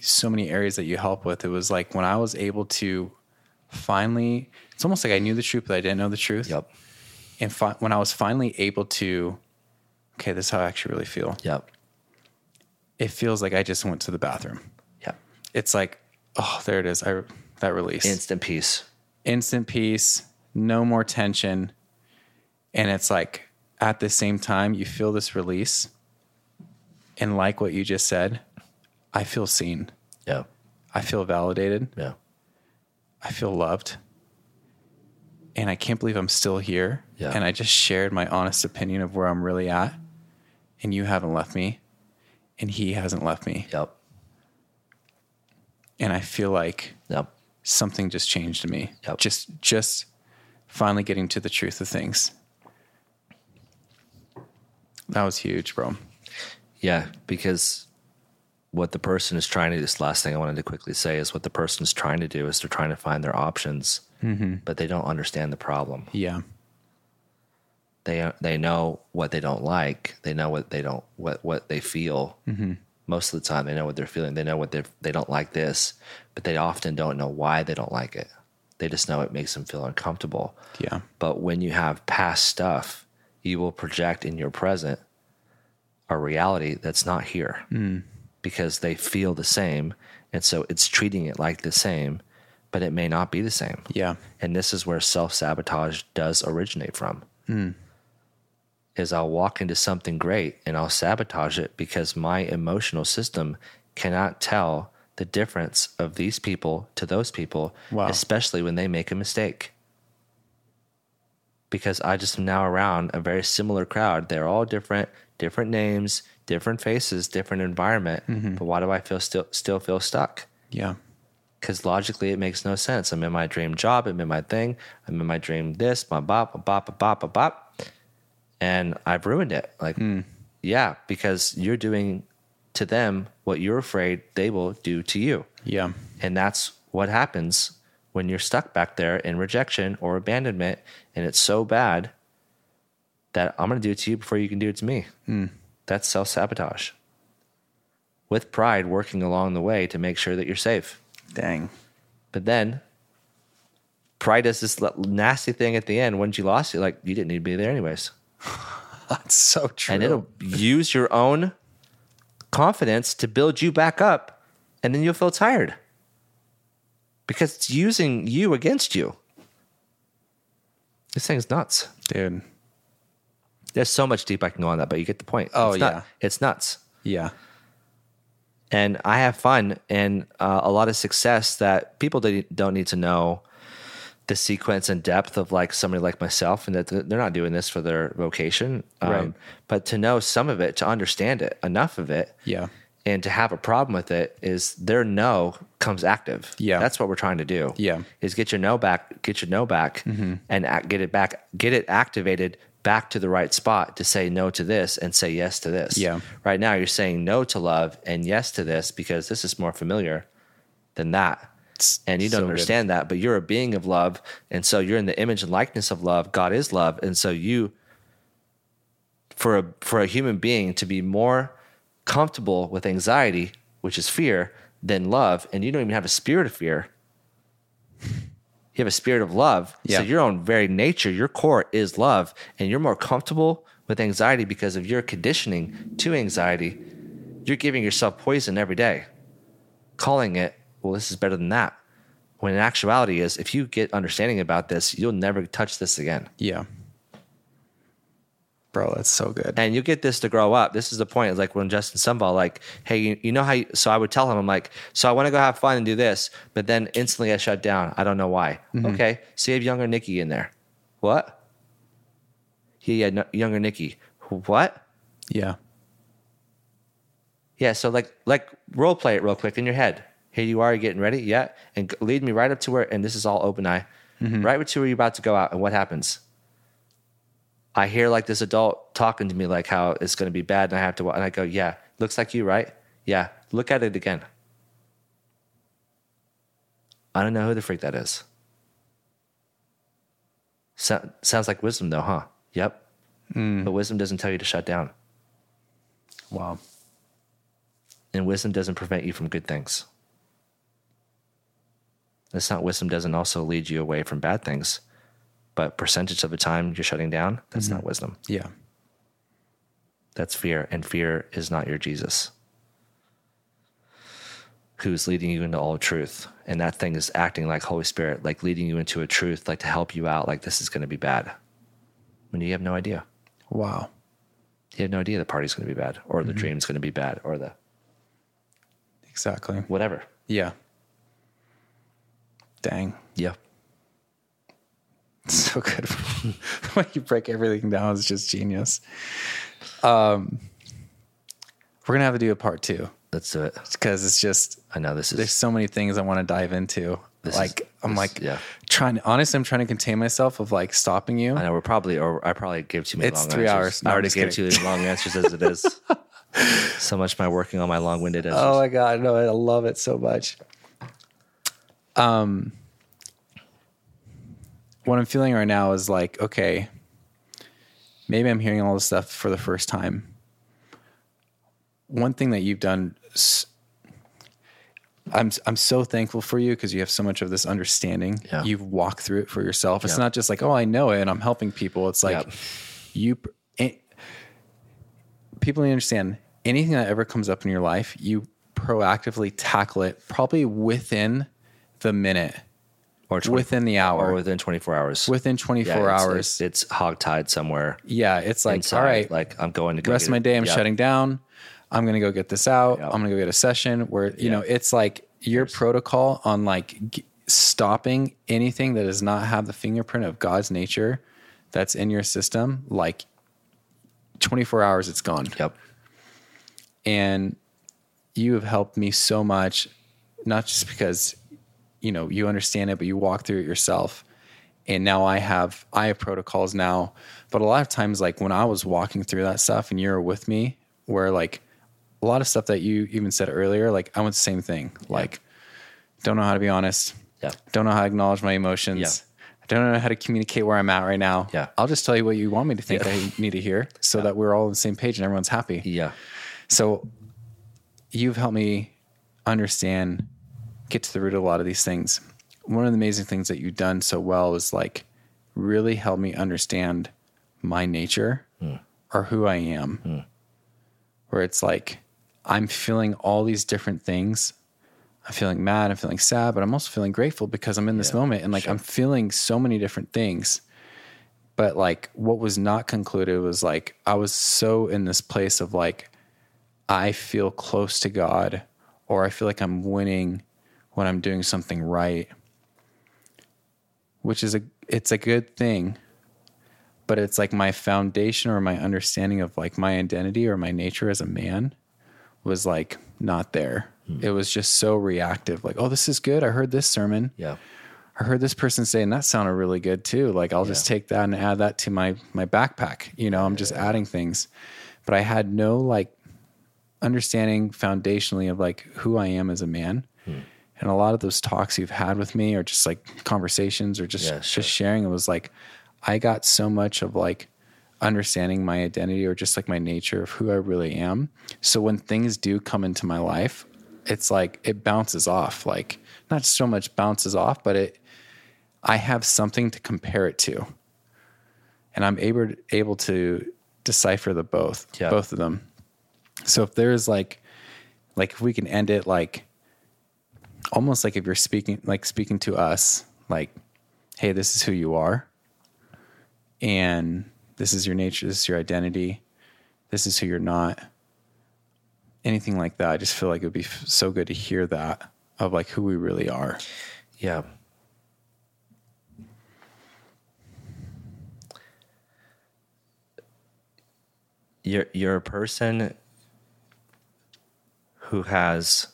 so many areas that you help with, it was like when I was able to finally it's almost like I knew the truth, but I didn't know the truth. Yep. And fi- when I was finally able to, okay, this is how I actually really feel. Yep. It feels like I just went to the bathroom. Yep. It's like, oh, there it is. I that release. Instant peace. instant peace, no more tension. And it's like at the same time, you feel this release. And like what you just said, I feel seen. Yeah. I feel validated. Yeah. I feel loved. And I can't believe I'm still here. Yeah. And I just shared my honest opinion of where I'm really at. And you haven't left me. And he hasn't left me. Yep. And I feel like Yep. something just changed in me. Yep. Just just finally getting to the truth of things. That was huge, bro. Yeah. Because what the person is trying to, do, this last thing I wanted to quickly say is what the person is trying to do is they're trying to find their options, mm-hmm. but they don't understand the problem. Yeah. they they know what they don't like. They know what they don't what what they feel. Mm-hmm. Most of the time, they know what they're feeling. They know what they they don't like this, but they often don't know why they don't like it. They just know it makes them feel uncomfortable. Yeah. But when you have past stuff, you will project in your present a reality that's not here hmm. because they feel the same, and so it's treating it like the same, but it may not be the same. Yeah. And this is where self sabotage does originate from. Hmm. Is I'll walk into something great and I'll sabotage it because my emotional system cannot tell the difference of these people to those people, Wow. especially when they make a mistake. Because I just am now around a very similar crowd. They're all different, different names, different faces, different environment. Mm-hmm. But why do I feel still still feel stuck? Yeah. because logically it makes no sense. I'm in my dream job, I'm in my thing, I'm in my dream this, my bop, my bop, my bop, my bop, and I've ruined it. Like, hmm. yeah, because you're doing to them what you're afraid they will do to you, Yeah. and that's what happens when you're stuck back there in rejection or abandonment, and it's so bad that I'm going to do it to you before you can do it to me. Hmm. That's self sabotage. With pride working along the way to make sure that you're safe. Dang. But then pride does this nasty thing at the end. Once you lost it, like you didn't need to be there anyways. That's so true. And it'll use your own confidence to build you back up. And then you'll feel tired because it's using you against you. This thing's nuts. dude. There's so much deep I can go on that, but you get the point. Oh, it's nut- yeah. It's nuts. Yeah. and I have fun and uh, a lot of success that people don't need to know the sequence and depth of like somebody like myself and that they're not doing this for their vocation um, Right. but to know some of it to understand it enough of it Yeah. and to have a problem with it is their no comes active Yeah. that's what we're trying to do Yeah. Mm-hmm. is get your no back get your no back and act, get it back get it activated back to the right spot to say no to this and say yes to this Yeah. right now you're saying no to love and yes to this because this is more familiar than that It's and you don't so good. understand that but you're a being of love and so you're in the image and likeness of love god is love and so you for a for a human being to be more comfortable with anxiety which is fear than love and you don't even have a spirit of fear you have a spirit of love so Yeah. your own very nature your core is love and you're more comfortable with anxiety because of your conditioning to anxiety, you're giving yourself poison every day, calling it, well, this is better than that. When in actuality is if you get understanding about this, you'll never touch this again. Yeah. Bro, that's so good. and you get this to grow up. This is the point. It's like when Justin Sunball, like, hey, you, you know how? You, so I would tell him, I'm like, so I want to go have fun and do this, but then instantly I shut down. I don't know why. Mm-hmm. Okay, so you have younger Nikki in there. What? He had no, younger Nikki. What? yeah. Yeah. So like, like role play it real quick in your head. Here you are, getting ready. Yeah, and lead me right up to where, and this is all open eye, mm-hmm. right to where you're about to go out, and what happens? I hear like this adult talking to me like how it's going to be bad, and I have to. And I go, "Yeah, looks like you, right? Yeah, look at it again." I don't know who the freak that is. So, sounds like wisdom, though, huh? Yep. Hmm. But wisdom doesn't tell you to shut down, Wow. and wisdom doesn't prevent you from good things. It's not wisdom doesn't also lead you away from bad things, but percentage of the time you're shutting down, that's mm-hmm. not wisdom. Yeah. That's fear, and fear is not your Jesus, who's leading you into all truth. And that thing is acting like Holy Spirit, like leading you into a truth, like to help you out, like this is going to be bad. When you have no idea. Wow. You have no idea the party's going to be bad, or the mm-hmm. dream's going to be bad, or the Exactly. whatever. Yeah. Dang. Yeah. so good. when you break everything down, it's just genius. Um, we're gonna have to do a part two Let's do it. because it's just I know this is there's so many things I want to dive into. This is- like I'm this- like yeah. trying. Honestly, I'm trying to contain myself of like stopping you. I know we're probably, or I probably gave too many It's long three answers. hours. No, I already gave kidding. too many long answers as it is. so much my working on my long-winded answers. Oh my god, no, I love it so much. Um what I'm feeling right now is like, okay, maybe I'm hearing all this stuff for the first time. One thing that you've done I'm I'm so thankful for you because you have so much of this understanding. Yeah. You've walked through it for yourself. It's Yeah. not just like, oh, I know it and I'm helping people. It's like Yep. you eh, people need to understand anything that ever comes up in your life, you proactively tackle it probably within the minute, or 20 within the hour, or within 24 hours. within 24 Yeah, it's- hours. It's, it's hogtied somewhere. yeah, it's like, inside. all right, like I'm going to go rest of my day, I'm Yeah. shutting down. I'm going to go get this out. Yeah. I'm going to go get a session where, you know, it's like your protocol on like g- stopping anything that does not have the fingerprint of God's nature that's in your system, like 24 hours, it's gone. Yep. and you have helped me so much not just because you know you understand it but you walk through it yourself and now i have i have protocols now but a lot of times like when i was walking through that stuff and you were with me where like a lot of stuff that you even said earlier like i went the same thing like don't know how to be honest Yeah. don't know how to acknowledge my emotions Yeah. I don't know how to communicate where I'm at right now. Yeah. I'll just tell you what you want me to think Yeah. I need to hear so that we're all on the same page and everyone's happy. Yeah. So you've helped me understand, get to the root of a lot of these things. One of the amazing things that you've done so well is like really help me understand my nature hmm. or who I am. Hmm. Where it's like I'm feeling all these different things. I'm feeling mad, I'm feeling sad, but I'm also feeling grateful because I'm in this Yeah, moment and like sure. I'm feeling so many different things but like what was not concluded was like I was so in this place of like I feel close to God or I feel like I'm winning when I'm doing something right which is a it's a good thing but it's like my foundation or my understanding of like my identity or my nature as a man was like not there hmm. it was just so reactive like oh this is good I heard this sermon Yeah. I heard this person saying and that sounded really good too. Like I'll just take that and add that to my my backpack. You know, I'm just adding things. But I had no like understanding foundationally of like who I am as a man. And a lot of those talks you've had with me or just like conversations or just Yeah, sure. just sharing it was like I got so much of like understanding my identity or just like my nature of who I really am. So when things do come into my life, it's like it bounces off. Like not so much bounces off, but it I have something to compare it to. And I'm able able to decipher the both, Yeah. both of them. So if there's like, like if we can end it like, almost like if you're speaking, like speaking to us, like, hey, this is who you are, and this is your nature, this is your identity, this is who you're not. Anything like that, I just feel like it would be so good to hear that of like who we really are. Yeah. You're you're a person who has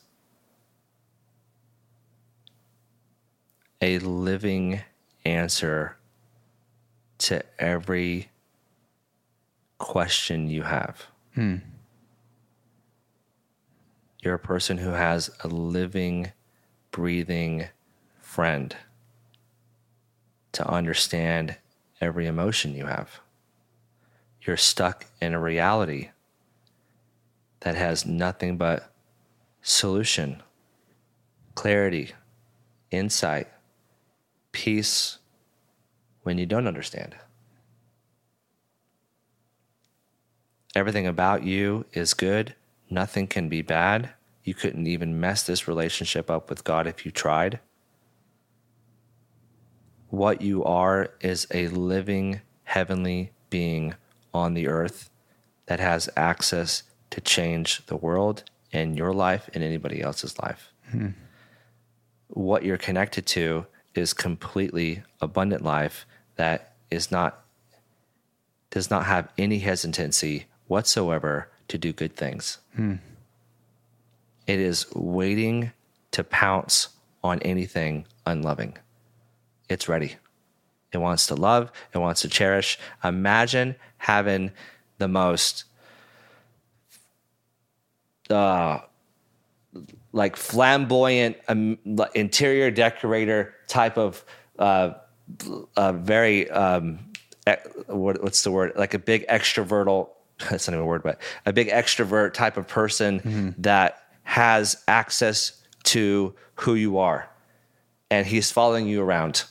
a living answer to every question you have. Hmm. You're a person who has a living, breathing friend to understand every emotion you have. You're stuck in a reality that has nothing but solution, clarity, insight, peace when you don't understand. Everything about you is good. Nothing can be bad. You couldn't even mess this relationship up with God if you tried. What you are is a living heavenly being on the earth that has access to change the world and your life and anybody else's life. Hmm. What you're connected to is completely abundant life that is not does not have any hesitancy whatsoever to do good things. It is waiting to pounce on anything unloving. It's ready. It wants to love, it wants to cherish. Imagine having the most uh, like flamboyant um, interior decorator type of uh, uh, very um, what, what's the word? Like a big extrovertal that's not even a word but a big extrovert type of person that has access to who you are. And he's following you around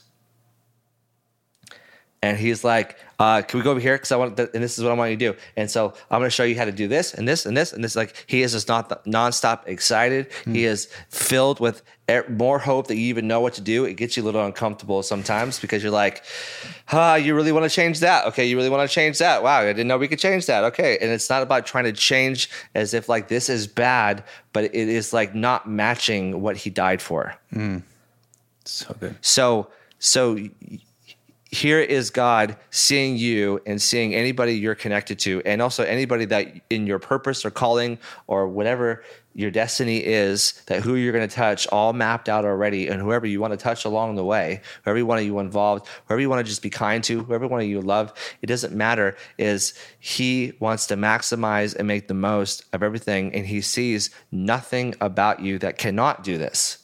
and he's like, uh, "Can we go over here? Because I want, th- and this is what I want you to do." And so I'm going to show you how to do this and this and this and this. Like he is just not nonstop excited. He is filled with e- more hope that you even know what to do. It gets you a little uncomfortable sometimes because you're like, "Ah, you really want to change that? Okay, you really want to change that? Wow, I didn't know we could change that. Okay." And it's not about trying to change as if like this is bad, but it is like not matching what he died for. So good. So, so here is God seeing you and seeing anybody you're connected to, and also anybody that in your purpose or calling or whatever your destiny is, that who you're going to touch, all mapped out already, and whoever you want to touch along the way, whoever you want you involved, whoever you want to just be kind to, whoever one of you love, it doesn't matter. Is He wants to maximize and make the most of everything, and He sees nothing about you that cannot do this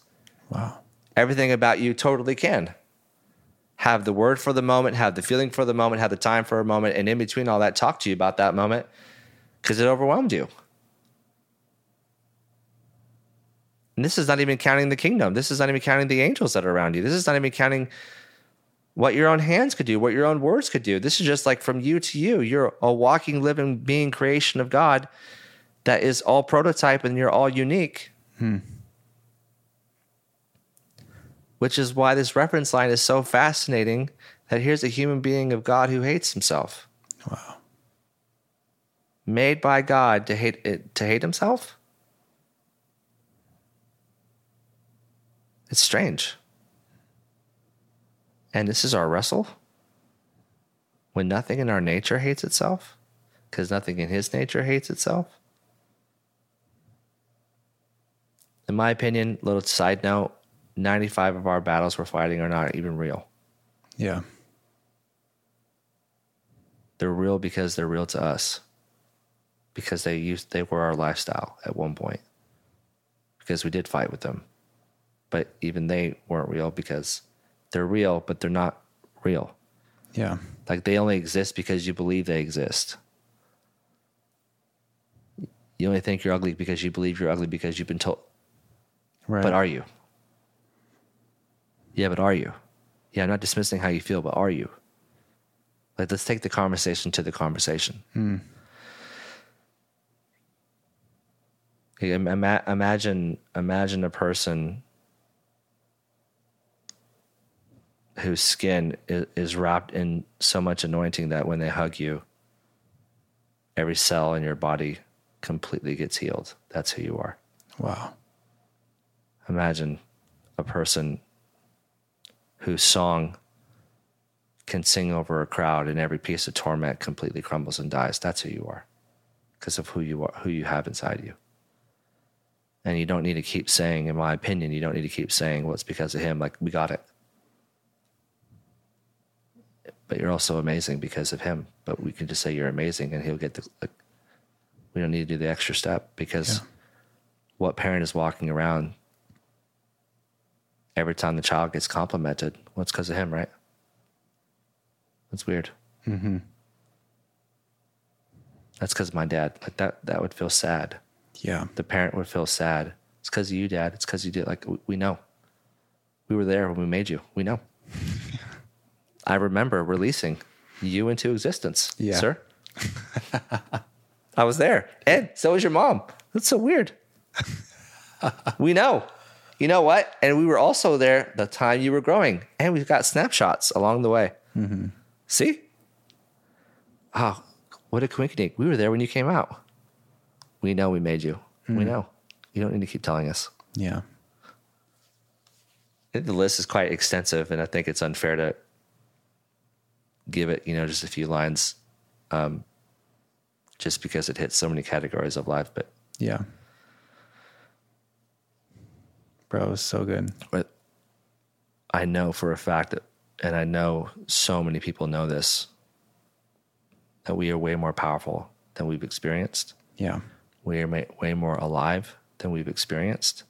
Wow. everything about you totally can have the word for the moment have the feeling for the moment have the time for a moment and in between all that talk to you about that moment because it overwhelmed you. And this is not even counting the kingdom. This is not even counting the angels that are around you. This is not even counting what your own hands could do what your own words could do. This is just like from you to you. You're a walking living being creation of god that is all prototype and you're all unique hmm. Which is why this reference line is so fascinating that here's a human being of God who hates himself. Wow. Made by God to hate it, to hate himself? It's strange. And this is our wrestle. When nothing in our nature hates itself, because nothing in his nature hates itself. In my opinion, little side note, 95 of our battles we're fighting are not even real. Yeah. They're real because they're real to us. Because they used they were our lifestyle at one point. Because we did fight with them. But even they weren't real because they're real, but they're not real. Yeah. Like they only exist because you believe they exist. You only think you're ugly because you believe you're ugly because you've been told. Right. But are you? Yeah, but are you? Yeah, I'm not dismissing how you feel, but are you? Like, let's take the conversation to the conversation. Hmm. Okay, ima- imagine, imagine a person whose skin is, is wrapped in so much anointing that when they hug you, every cell in your body completely gets healed. That's who you are. Wow. Imagine a person whose song can sing over a crowd and every piece of torment completely crumbles and dies. That's who you are because of who you are, who you have inside you. And you don't need to keep saying, in my opinion, you don't need to keep saying, well, it's because of him. Like, we got it. But you're also amazing because of him. But we can just say you're amazing and he'll get the, like, we don't need to do the extra step because Yeah. what parent is walking around every time the child gets complimented? Well, it's because of him, right? That's weird. Mm-hmm. That's because my dad. Like that. That would feel sad. Yeah. The parent would feel sad. It's because of you, dad. It's because you did. Like we, we know. We were there when we made you. We know. I remember releasing you into existence, Yeah. sir. I was there, and so was your mom. That's so weird. we know. You know what? And we were also there the time you were growing, and we've got snapshots along the way. Mm-hmm. See? Oh, what a coincidence. We were there when you came out. We know we made you. We mm. know. You don't need to keep telling us. Yeah. The list is quite extensive, and I think it's unfair to give it, you know, just a few lines, um, just because it hits so many categories of life. But Yeah. Bro, it was so good. but I know for a fact that, and I know so many people know this, that we are way more powerful than we've experienced. Yeah. We are ma- way more alive than we've experienced.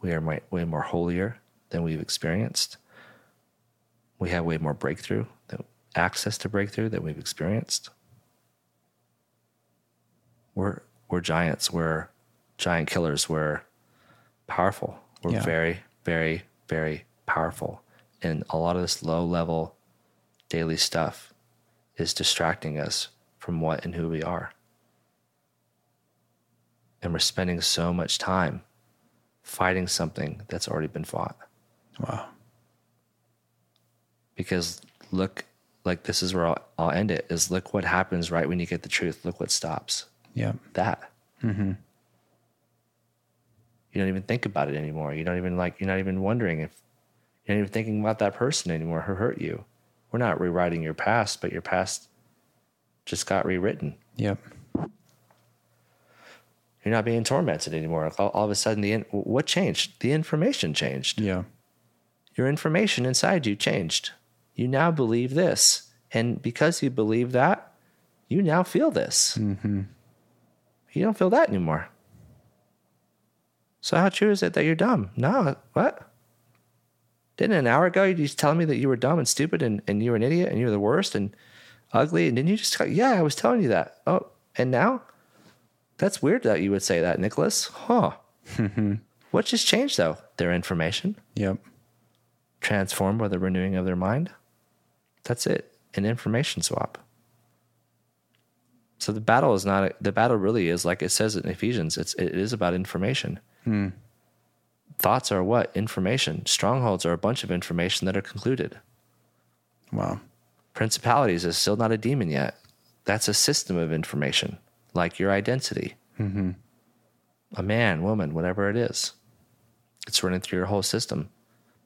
We are way more holier than we've experienced. We have way more breakthrough, than, access to breakthrough than we've experienced. We're we're giants. We're giant killers. We're powerful. We're Yeah. very, very, very powerful. And a lot of this low level daily stuff is distracting us from what and who we are and we're spending so much time fighting something that's already been fought. Wow. Because look, like this is where I'll, I'll end it is look what happens right when you get the truth. Look what stops Yeah. that. Mm-hmm. You don't even think about it anymore. You don't even like, you're not even wondering if you're not even thinking about that person anymore who hurt you. We're not rewriting your past, but your past just got rewritten. Yep. You're not being tormented anymore. All, all of a sudden, the in, what changed? The information changed. Yeah. your information inside you changed. You now believe this. And because you believe that, you now feel this. Mm-hmm. You don't feel that anymore. So, how true is it that you're dumb? No, what? Didn't an hour ago you just tell me that you were dumb and stupid and, and you were an idiot and you were the worst and ugly? And didn't you just, yeah, I was telling you that. Oh, and now? That's weird that you would say that, Nicholas. Huh. what just changed though? Their information Yep. transformed by the renewing of their mind. That's it. An information swap. So the battle is not the battle really is like it says in Ephesians. It's it is about information. Thoughts are what information. Strongholds are a bunch of information that are concluded. Wow. Principalities is still not a demon yet. That's a system of information, like your identity. Mm-hmm. A man, woman, whatever it is. It's running through your whole system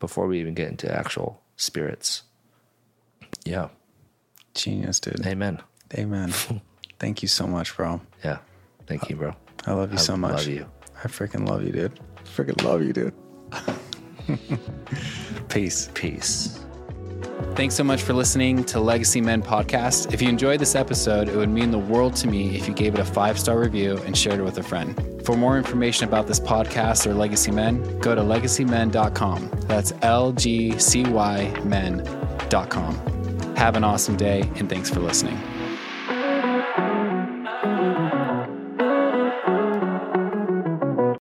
before we even get into actual spirits. Yeah. Genius, dude. Amen. Amen. Thank you so much, bro. Yeah. Thank you, bro. I love you so I much. love you. I freaking love you, dude. Freaking love you, dude. Peace. Peace. Thanks so much for listening to Legacy Men podcast. If you enjoyed this episode, it would mean the world to me if you gave it a five star review and shared it with a friend. For more information about this podcast or Legacy Men, go to legacymen.com. That's L G C Y men.com. Have an awesome day and thanks for listening.